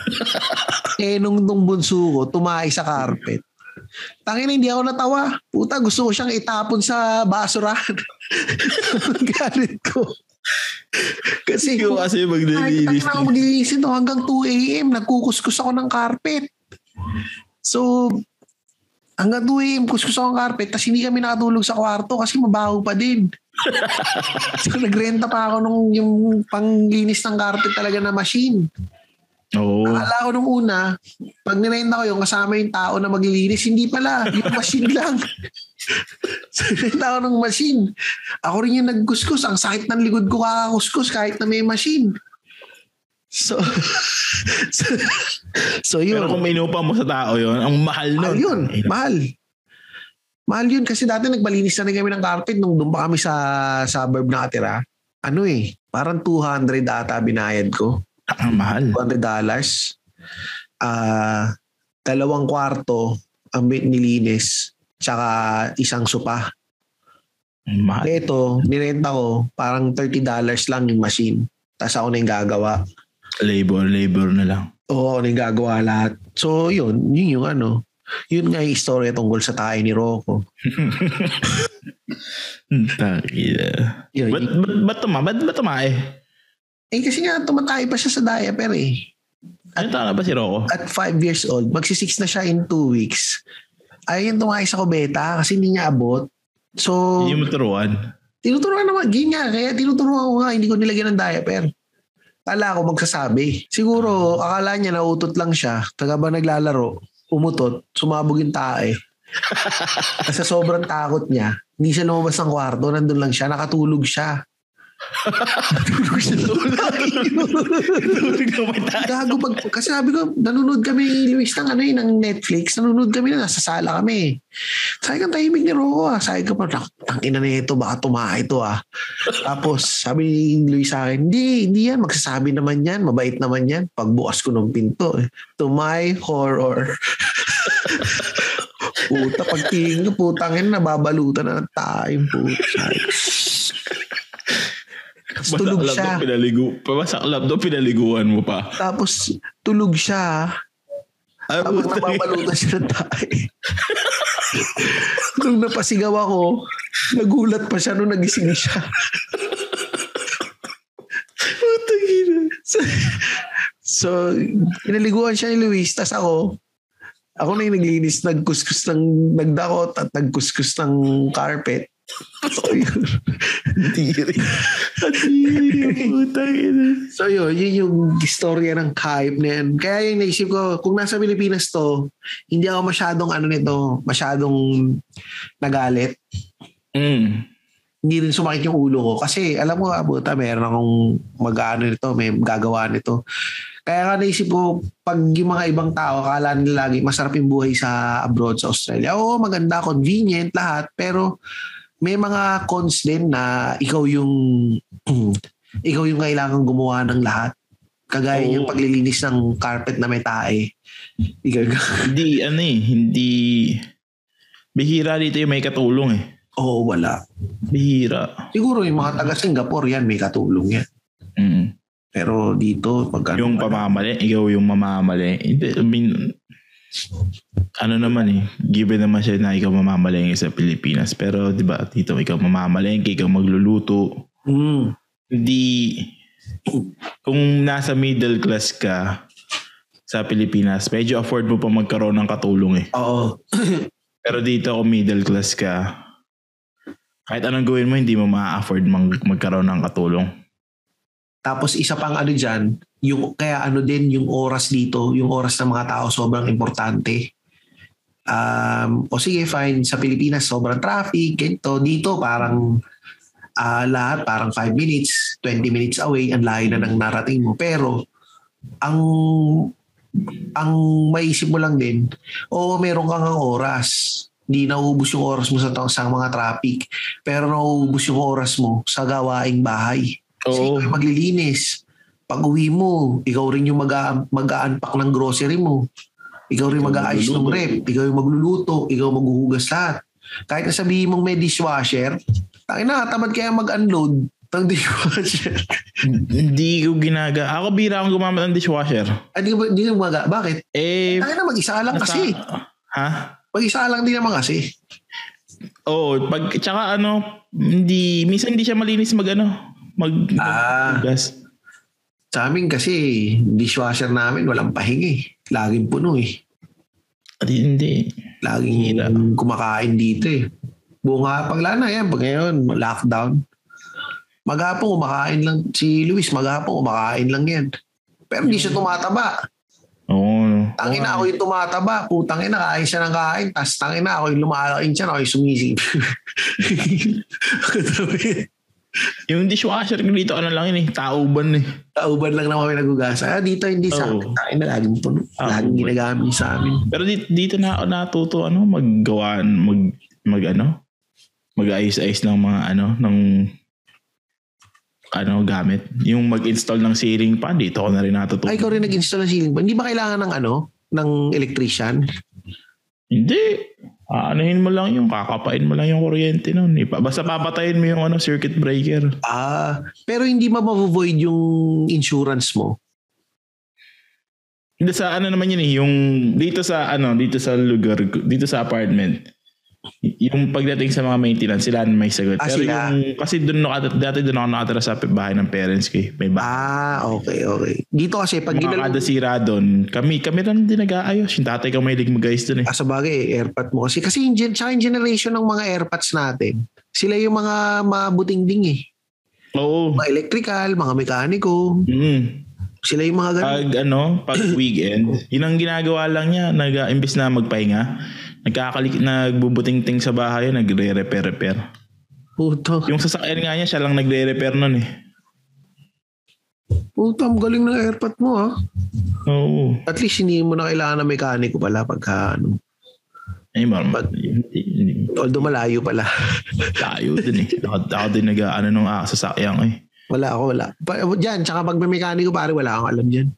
[SPEAKER 2] eh, nung, nung bunso ko, tumahay sa carpet. Tangin na, hindi ako natawa. Puta, gusto ko siyang itapon sa basurahan. Galit ko. Kasi,
[SPEAKER 1] Ikaw kasi maglilinis.
[SPEAKER 2] ako maglilinis ito hanggang 2 a.m. Nagkukuskus ako ng carpet. So, hanggang 2 a.m. kuskus ako ng carpet tapos hindi kami nakatulog sa kwarto kasi mabaho pa din. so, nagrenta pa ako nung yung panglinis ng carpet talaga na machine.
[SPEAKER 1] Oo.
[SPEAKER 2] Akala ko nung una, pag nirenta ko yung kasama yung tao na maglilinis, hindi pala. Yung machine lang. nirenta ko ng machine. Ako rin yung nagkuskus. Ang sakit ng likod ko kakakuskus kahit na may machine. So, so, so yun.
[SPEAKER 1] Pero kung may inupa mo sa tao yon ang mahal nun.
[SPEAKER 2] Mahal yun. Mahal. Mahal yun kasi dati nagbalinis na rin kami ng carpet nung doon pa kami sa suburb na katira. Ano eh, parang 200 ata binayad ko.
[SPEAKER 1] Ang mahal.
[SPEAKER 2] 200 dollars. Ah, dalawang kwarto ang nilinis tsaka isang.
[SPEAKER 1] Ang mahal.
[SPEAKER 2] Ito, nirenta ko, parang 30 dollars lang yung machine. Tapos ako na yung gagawa.
[SPEAKER 1] Labor, labor na lang.
[SPEAKER 2] Oo, ako na yung gagawa lahat. So, yun, yun yung ano. Yun nga yung istorya tungkol sa tayo ni Rocco.
[SPEAKER 1] Takina.
[SPEAKER 2] Yun,
[SPEAKER 1] Ba't, ba't, ba't tuma? Ba't, ba't tumae?
[SPEAKER 2] Eh kasi nga tumatay pa siya sa diaper eh.
[SPEAKER 1] Ano taon na ba si Rocco?
[SPEAKER 2] At 5 years old, magsi-6 na siya in 2 weeks. Ayun tumakay sa kubeta kasi hindi niya abot. So,
[SPEAKER 1] Hindi mo turuan.
[SPEAKER 2] tinuturuan naman. Ganyan nga, kaya tinuturuan ko nga, hindi ko nilagyan ng diaper. Kala ko magsasabi. Siguro, akala niya nautot lang siya. Taga ba naglalaro, umutot, sumabog yung tae. Kasi sobrang takot niya, hindi siya lumabas ng kwarto, nandun lang siya, nakatulog siya. Natulog siya.
[SPEAKER 1] Tulog na may.
[SPEAKER 2] Gago pag kasi sabi ko nanonood kami ni Luis ng ano eh, ng Netflix. Nanonood kami na nasa sala kami. Sabi ko tahimik ni Rocco ah. Sabi ko pa tang ina na ito baka tumahay ito ah. Tapos sabi ni Luis sa akin hindi hindi yan. Magsasabi naman yan. Mabait naman yan. Pagbukas ko ng pinto eh, to my horror. Puta pagtingin ko putang ina nababalutan na ng tayong puta Tapos tulog siya.
[SPEAKER 1] pinaligo. Masaklap daw pinaliguan mo pa.
[SPEAKER 2] Tapos tulog siya.
[SPEAKER 1] Ay,
[SPEAKER 2] Tapos
[SPEAKER 1] puta.
[SPEAKER 2] nababalutan siya ng tayo. nung napasigaw ako, nagulat pa siya nung nagising siya.
[SPEAKER 1] Putang ina.
[SPEAKER 2] so, so, inaliguan siya ni Luis, tas ako, ako na yung naglinis, nagkuskus ng, nagdakot at nagkuskus ng carpet.
[SPEAKER 1] Tiri. Tiri. Putang ina.
[SPEAKER 2] So yun, yun yung istorya ng hype na yan. Kaya yung naisip ko, kung nasa Pilipinas to, hindi ako masyadong ano nito, masyadong nagalit.
[SPEAKER 1] Mm.
[SPEAKER 2] Hindi rin sumakit yung ulo ko. Kasi alam mo, abuta, meron akong mag-ano nito, may gagawa nito. Kaya nga naisip ko, pag yung mga ibang tao, akala nila lagi masarap yung buhay sa abroad, sa Australia. Oo, maganda, convenient, lahat. Pero may mga cons din na ikaw yung ikaw yung kailangan gumawa ng lahat. Kagaya
[SPEAKER 1] Oo.
[SPEAKER 2] yung paglilinis ng carpet na may tae. Ikaw,
[SPEAKER 1] Hindi, ano eh, hindi... Bihira dito yung may katulong eh.
[SPEAKER 2] oo, wala.
[SPEAKER 1] Bihira.
[SPEAKER 2] Siguro yung mga taga Singapore yan, may katulong yan.
[SPEAKER 1] Mm.
[SPEAKER 2] Pero dito, pag ano,
[SPEAKER 1] Yung pamamali, ikaw yung mamamali. I mean, ano naman eh, given naman siya na ikaw mamamalengke sa Pilipinas. Pero di ba dito ikaw mamamalengke, ikaw magluluto.
[SPEAKER 2] Mm.
[SPEAKER 1] Hindi, kung nasa middle class ka sa Pilipinas, medyo afford mo pa magkaroon ng katulong eh.
[SPEAKER 2] Oo.
[SPEAKER 1] Pero dito kung middle class ka, kahit anong gawin mo, hindi mo ma-afford mag- magkaroon ng katulong.
[SPEAKER 2] Tapos isa pang ano dyan, yung, kaya ano din yung oras dito, yung oras ng mga tao sobrang importante. Um, o sige, fine, sa Pilipinas sobrang traffic, ganito. Dito parang ah, lahat parang 5 minutes, 20 minutes away, ang layo na ng narating mo. Pero ang ang maisip mo lang din, oo, meron kang ang oras. Hindi nauubos yung oras mo sa, sa mga traffic. Pero nauubos yung oras mo sa gawaing bahay. Kasi ikaw yung maglilinis. Pag uwi mo, ikaw rin yung mag- mag-unpack ng grocery mo. Ikaw rin
[SPEAKER 1] Ikaw
[SPEAKER 2] mag-aayos ng rep. Ikaw yung magluluto. Ikaw maghuhugas lahat. Kahit na sabihin mong may dishwasher, tayo na, tamad kaya mag-unload ng dishwasher.
[SPEAKER 1] Hindi ko ginaga. Ako bira akong gumamit ng dishwasher.
[SPEAKER 2] Hindi ba, hindi mo maga. Bakit?
[SPEAKER 1] Eh,
[SPEAKER 2] Tayo na, mag-isa ka lang
[SPEAKER 1] nasa-
[SPEAKER 2] kasi.
[SPEAKER 1] Ha?
[SPEAKER 2] Mag-isa lang din naman kasi.
[SPEAKER 1] Oo, pag tsaka ano, hindi minsan hindi siya malinis mag ano, mag
[SPEAKER 2] Ah.
[SPEAKER 1] gas.
[SPEAKER 2] Sa amin kasi, dishwasher namin, walang pahinga eh. Laging puno eh.
[SPEAKER 1] Hindi.
[SPEAKER 2] Laging
[SPEAKER 1] Hira.
[SPEAKER 2] kumakain dito eh. Buong nga, pag lana yan, pag ngayon, lockdown. Maghapon kumakain lang, si Luis, maghapon kumakain lang yan. Pero hindi siya tumataba.
[SPEAKER 1] Oo.
[SPEAKER 2] Tangin na ako yung tumataba. Putang ina, kain siya ng kain. Tapos tangin na ako yung lumalaking siya, ako yung sumisip.
[SPEAKER 1] Yung dishwasher ko dito, ano lang yun eh, tauban eh.
[SPEAKER 2] Tauban lang naman kami nagugasa. Ah, dito hindi sa amin. Tangin na, laging puno. Laging
[SPEAKER 1] Tauban.
[SPEAKER 2] ginagamit sa amin.
[SPEAKER 1] Pero dito, dito na ako natuto ano, maggawa, mag mag ano, mag-ayos-ayos ng mga ano, ng ano gamit. Yung mag-install ng ceiling fan, dito ko na rin natutunan.
[SPEAKER 2] Ay, ikaw rin nag-install ng ceiling fan. Hindi ba kailangan ng ano? Ng electrician?
[SPEAKER 1] Hindi. Aanahin mo lang yung, kakapain mo lang yung kuryente nun. Ipa- Basta papatayin mo yung ano, circuit breaker.
[SPEAKER 2] Ah, pero hindi ba ma-void yung insurance mo?
[SPEAKER 1] Hindi sa ano naman yun eh, yung dito sa ano, dito sa lugar, dito sa apartment. Yung pagdating sa mga maintenance, sila may sagot.
[SPEAKER 2] Ah,
[SPEAKER 1] Pero
[SPEAKER 2] sila?
[SPEAKER 1] yung, kasi doon ako, dati doon ako nakatira sa bahay ng parents ko eh. May bahay.
[SPEAKER 2] Ah, okay, okay. Dito kasi pag
[SPEAKER 1] mga
[SPEAKER 2] ginalaw
[SPEAKER 1] sira doon, kami, kami lang din nag-aayos. Yung tatay ko may mag-ayos doon eh.
[SPEAKER 2] Ah, sa bagay, airpot mo kasi. Kasi yung, gen- tsaka yung generation ng mga airpods natin, sila yung mga mabuting ding eh.
[SPEAKER 1] Oo.
[SPEAKER 2] Mga electrical, mga mekaniko,
[SPEAKER 1] Mm.
[SPEAKER 2] sila yung mga ganun.
[SPEAKER 1] Pag ano, pag weekend, yun ang ginagawa lang niya, nag, imbis na magpahinga, nagkakalik, nagbubuting-ting sa bahay, nagre-repair-repair.
[SPEAKER 2] Puto.
[SPEAKER 1] Yung sasakyan nga niya, siya lang nagre-repair nun eh.
[SPEAKER 2] Puto, ang galing ng airpot mo ha.
[SPEAKER 1] Oo.
[SPEAKER 2] At least hindi mo na kailangan ng mekaniko pala pagka ano.
[SPEAKER 1] Ay, hindi, hindi,
[SPEAKER 2] Although malayo pala.
[SPEAKER 1] tayo din eh. Ako, ako din nag, ano nung ah, sasakyan ko eh.
[SPEAKER 2] Wala ako, wala. Pa, dyan, tsaka pag may mekaniko pare, wala akong alam dyan.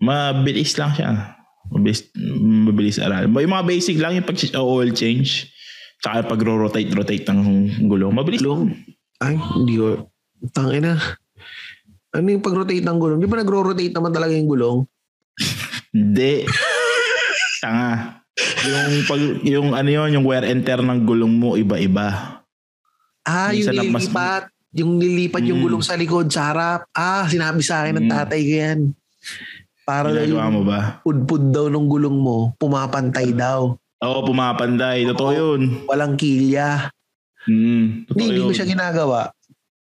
[SPEAKER 1] Mabilis lang siya. Mabilis, mabilis aral. Yung mga basic lang, yung pag oil change, tsaka pag rotate rotate ng gulong, mabilis
[SPEAKER 2] Gulong? Ay, hindi ko. Tangina. Ano yung pag-rotate ng gulong? Di ba nagro-rotate naman talaga yung gulong?
[SPEAKER 1] Hindi. Tanga. Yung pag yung ano yon yung wear and tear ng gulong mo iba-iba.
[SPEAKER 2] Ah, yung
[SPEAKER 1] Minsan na mas-
[SPEAKER 2] nililipat. Yung nililipat yung
[SPEAKER 1] Mm.
[SPEAKER 2] gulong sa likod, sa harap. Ah, sinabi sa akin ng
[SPEAKER 1] Mm.
[SPEAKER 2] tatay ko yan. Para
[SPEAKER 1] Ginagawa mo ba?
[SPEAKER 2] pudpud daw ng gulong mo, pumapantay daw.
[SPEAKER 1] Oo, pumapanday. Totoo yun.
[SPEAKER 2] Walang kilya.
[SPEAKER 1] Mm,
[SPEAKER 2] Hindi, hindi ko siya ginagawa.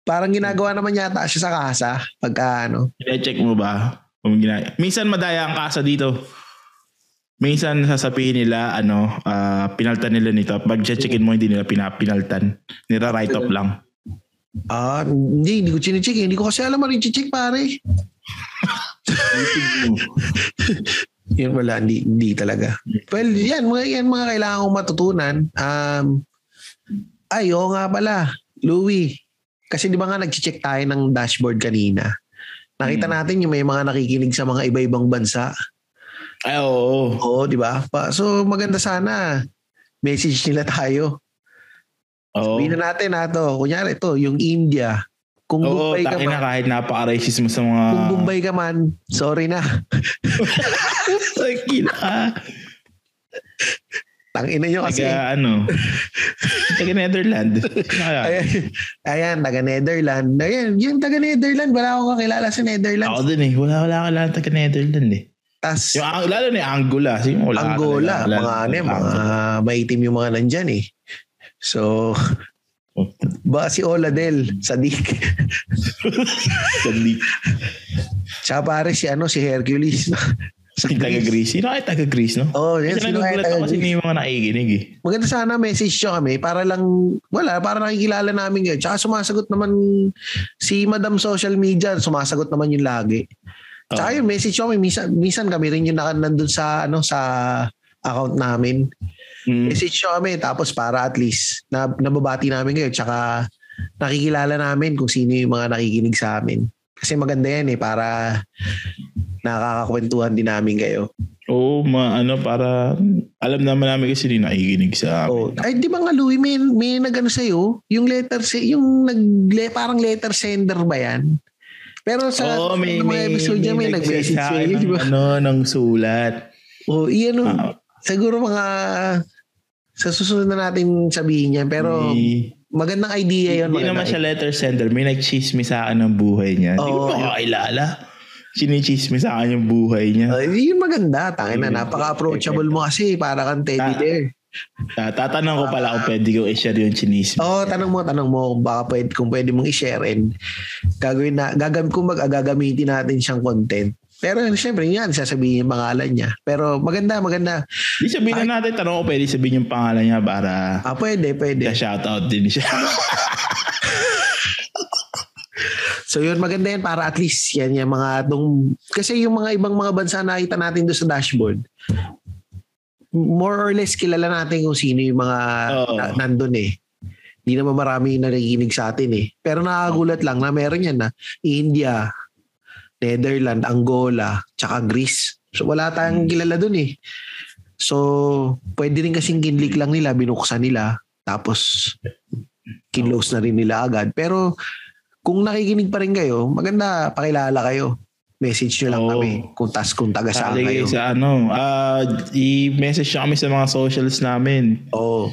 [SPEAKER 2] Parang ginagawa naman yata siya sa kasa. Pagka ano.
[SPEAKER 1] check mo ba? Kung gina- Minsan madaya ang kasa dito. Minsan sasabihin nila, ano, ah, pinaltan nila nito. Pag checkin mo, hindi nila pinapinaltan. Nira write off lang.
[SPEAKER 2] Ah, hindi, hindi ko chinecheck. Hindi ko kasi alam mo rin check pare. Yun wala, hindi, hindi talaga. Well, yan, mga, yan mga kailangan kong matutunan. Um, ay, oo nga pala, Louie. Kasi di ba nga nag-check tayo ng dashboard kanina. Nakita
[SPEAKER 1] Hmm.
[SPEAKER 2] natin yung may mga nakikinig sa mga iba-ibang bansa.
[SPEAKER 1] Ay, oo.
[SPEAKER 2] Oo, di ba? Pa- So maganda sana. Message nila tayo.
[SPEAKER 1] Oo.
[SPEAKER 2] Sabihin na natin na to. Kunyari ito, yung India. Kung
[SPEAKER 1] Oo,
[SPEAKER 2] Bombay ka
[SPEAKER 1] takin na
[SPEAKER 2] man,
[SPEAKER 1] kahit napaka-racist mo sa mga...
[SPEAKER 2] kung Bombay ka man, sorry na.
[SPEAKER 1] Takin ka.
[SPEAKER 2] Tangina nyo kasi.
[SPEAKER 1] Taga, ano, taga Netherland. Kaya,
[SPEAKER 2] Ayan, ayan, taga Netherland. Ayan, yung taga Netherland, wala akong kakilala sa Netherlands.
[SPEAKER 1] ako din eh. Wala, wala ka lang taga Netherland eh.
[SPEAKER 2] Tas,
[SPEAKER 1] Yung, ang- lalo na yung Angola. Sige, wala ka
[SPEAKER 2] Angola,
[SPEAKER 1] talaga. Wala-
[SPEAKER 2] mga ano,
[SPEAKER 1] wala
[SPEAKER 2] mga
[SPEAKER 1] ka.
[SPEAKER 2] maitim yung mga nandyan eh. So, ba si Oladel, Sadik.
[SPEAKER 1] Sandi.
[SPEAKER 2] Tsaka pare si ano, si Hercules. sa
[SPEAKER 1] Yung taga Greece. Sino kaya taga Greece, no?
[SPEAKER 2] Oh, yan,
[SPEAKER 1] Kasi
[SPEAKER 2] sino
[SPEAKER 1] nagugulat
[SPEAKER 2] taga
[SPEAKER 1] kasi may mga nakikinig eh.
[SPEAKER 2] Maganda sana message nyo kami para lang, wala, para nakikilala namin kayo. Tsaka sumasagot naman si Madam Social Media, sumasagot naman yung lagi. Tsaka
[SPEAKER 1] Oo.
[SPEAKER 2] yung message nyo kami, minsan, minsan kami rin yung nandun sa, ano, sa account namin.
[SPEAKER 1] Mm.
[SPEAKER 2] Message nyo kami, tapos para at least na, nababati namin kayo. Tsaka nakikilala namin kung sino yung mga nakikinig sa amin. Kasi maganda yan eh, para nakakakwentuhan din namin kayo.
[SPEAKER 1] Oo, ma, ano, para alam naman namin kasi hindi nakikinig sa
[SPEAKER 2] Oh,
[SPEAKER 1] amin.
[SPEAKER 2] ay di ba nga Louie, may, may nagano sa yung letter yung nag parang letter sender ba yan? Pero sa
[SPEAKER 1] Oo, may,
[SPEAKER 2] mga
[SPEAKER 1] may,
[SPEAKER 2] episode niya may
[SPEAKER 1] nag-send
[SPEAKER 2] nag-message
[SPEAKER 1] sa
[SPEAKER 2] sa
[SPEAKER 1] akin
[SPEAKER 2] iyo, di
[SPEAKER 1] ng,
[SPEAKER 2] ba?
[SPEAKER 1] ano, ng sulat.
[SPEAKER 2] Oh, iyan oh,
[SPEAKER 1] Ah,
[SPEAKER 2] siguro mga sa susunod na natin sabihin yan. Pero
[SPEAKER 1] may-
[SPEAKER 2] magandang idea yun.
[SPEAKER 1] Hindi naman siya letter sender. May nag-chismis sa akin ng buhay niya. Hindi ko
[SPEAKER 2] Oo.
[SPEAKER 1] pa kakilala. Sinichismis sa akin yung buhay niya.
[SPEAKER 2] Uh, yun maganda. Tangin na, napaka-approachable mo kasi para kang teddy bear.
[SPEAKER 1] Ta- Tatanong ko pala kung pwede ko i-share yung chinismis.
[SPEAKER 2] Oo, oh, tanong mo, tanong mo kung baka pwede, kung pwede mong i-share and gagawin na, gagam, kung mag, gagamitin natin siyang content. Pero syempre, yan, sasabihin yung pangalan niya. Pero maganda, maganda.
[SPEAKER 1] Di sabihin na natin, tanong ko pwede sabihin yung pangalan niya para
[SPEAKER 2] Ah, pwede, pwede.
[SPEAKER 1] shoutout din siya.
[SPEAKER 2] So yun, maganda yan para at least yan yung mga, dong, kasi yung mga ibang mga bansa na nakita natin doon sa dashboard, more or less kilala natin kung sino yung mga
[SPEAKER 1] Oo.
[SPEAKER 2] na, nandun eh. Hindi naman marami yung nakikinig sa atin eh. Pero nakakagulat lang na meron yan na India, Netherlands, Angola, tsaka Greece. So wala tayong kilala dun eh. So pwede rin kasing kinlik lang nila, binuksan nila. Tapos kinlose na rin nila agad. Pero kung nakikinig pa rin kayo, maganda pakilala kayo. Message nyo lang
[SPEAKER 1] Oo.
[SPEAKER 2] kami kung tas kung taga saan kayo.
[SPEAKER 1] sa ano, ah i-message nyo kami sa mga socials namin.
[SPEAKER 2] Oo.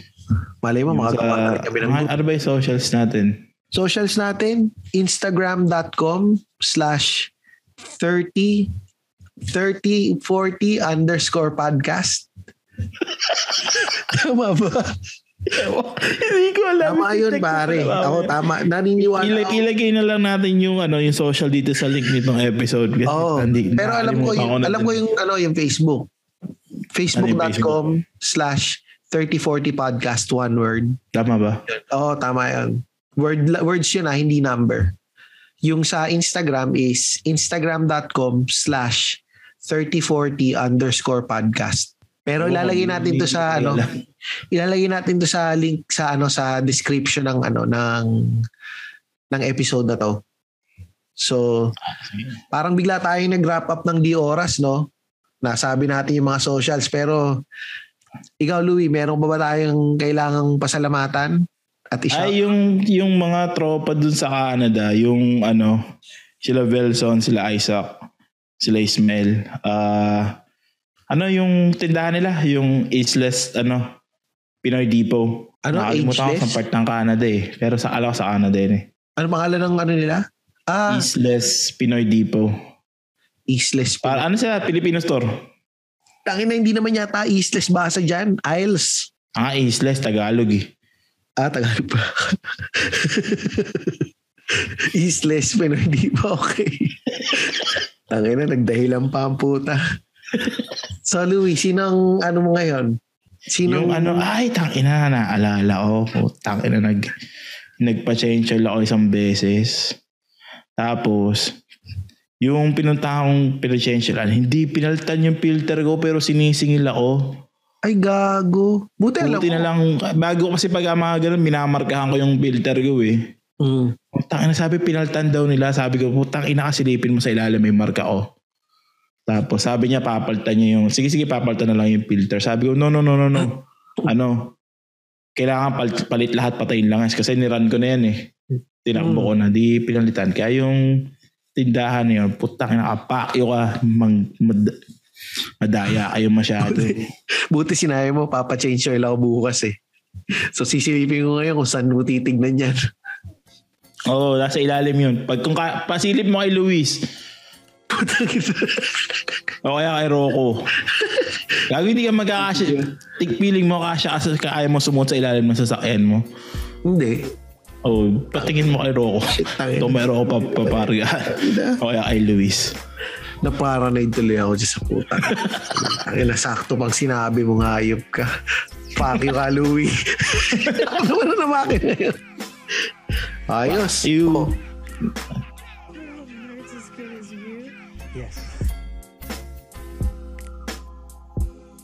[SPEAKER 2] Malay mo, mga
[SPEAKER 1] Sa-
[SPEAKER 2] gawa na rin kami ng
[SPEAKER 1] ano ba yung socials natin?
[SPEAKER 2] socials natin, instagram.com slash 30 30 40 underscore podcast. Tama ba?
[SPEAKER 1] Hindi ko alam.
[SPEAKER 2] Tama yun pare. Ako tama. Naniniwala
[SPEAKER 1] Ilag,
[SPEAKER 2] ako.
[SPEAKER 1] ilagay na lang natin yung ano yung social dito sa link nitong episode. Kasi
[SPEAKER 2] Oo.
[SPEAKER 1] hindi-
[SPEAKER 2] Pero alam ko yung, alam ko yung ano yung Facebook. Facebook.com slash 3040 podcast one word.
[SPEAKER 1] Tama ba?
[SPEAKER 2] Oo, tama yun. Word, words yun ah, hindi number. Yung sa Instagram is instagram.com slash 3040 underscore podcast. Pero
[SPEAKER 1] Oo,
[SPEAKER 2] ilalagay natin to sa ano, ilalagay natin to sa link sa ano sa description ng ano ng ng episode na to. So, parang bigla tayong nag-wrap up ng di oras, no? Nasabi natin yung mga socials pero ikaw Louie, meron pa ba tayong kailangang pasalamatan? At isa
[SPEAKER 1] Ay, yung, yung mga tropa dun sa Canada, yung ano, sila Velson, sila Isaac, sila Ismail. Ah, ano yung tindahan nila? Yung ageless, ano, Pinoy Depot.
[SPEAKER 2] Ano,
[SPEAKER 1] Nakalimutan ko
[SPEAKER 2] ageless?
[SPEAKER 1] sa part ng Canada eh. Pero sa alaw sa Canada yun eh.
[SPEAKER 2] Ano pangalan ng ano nila? Ah,
[SPEAKER 1] Ageless Pinoy Depot.
[SPEAKER 2] Eastless.
[SPEAKER 1] Para, ano sila? Filipino store.
[SPEAKER 2] Tangin na hindi naman yata Eastless basa dyan. Isles.
[SPEAKER 1] Ah, ageless, Tagalog eh.
[SPEAKER 2] Ah, Tagalog pa. Eastless, pero hindi pa okay. Tangin na, nagdahilan pa ang puta. so, Louie, sinong ano mo ngayon? Sinong,
[SPEAKER 1] Yung ano, ay, tangina na, naalala ko. Oh, tangina, nag, nagpa-change ako isang beses. Tapos, yung pinunta kong pinachange oil, hindi pinaltan yung filter ko pero sinisingil ako.
[SPEAKER 2] Ay, gago. Buti alam
[SPEAKER 1] Buti
[SPEAKER 2] mo.
[SPEAKER 1] na lang, bago kasi pag mga ganun, minamarkahan ko yung filter ko eh.
[SPEAKER 2] Mm.
[SPEAKER 1] Putang ina, sabi pinaltan daw nila. Sabi ko, putang ina kasilipin mo sa ilalim may marka ko. Tapos sabi niya papalitan niya yung, sige sige papalitan na lang yung filter. Sabi ko, no no no no no. ano, kailangan palit, palit lahat patayin lang kasi niran ko na yan eh. Tinakbo ko na, di pinalitan. Kaya yung tindahan na yun, putang ina kapakyo ka, mang, mad, madaya kayo masyado.
[SPEAKER 2] Buti sinabi mo, papa-change oil ako bukas eh. So, sisilipin ko ngayon kung saan mo titignan yan.
[SPEAKER 1] Oo, oh, nasa ilalim yun. Pag kung ka, pasilip mo kay Luis, o kaya kay Rocco. Gago hindi ka magkakasya. Tik feeling mo kasya kasi kaya mo sumunod sa ilalim ng sasakyan mo.
[SPEAKER 2] Hindi.
[SPEAKER 1] Oh, patingin mo kay Rocco. Ito ko pa paparga. o kaya kay Luis.
[SPEAKER 2] Naparanoid tuloy ako dyan sa puta. Ang ina, sakto pang sinabi mo nga ayop ka. Fuck you ka, Louie. ano na naman akin ngayon? Ayos. Oh,
[SPEAKER 3] as you.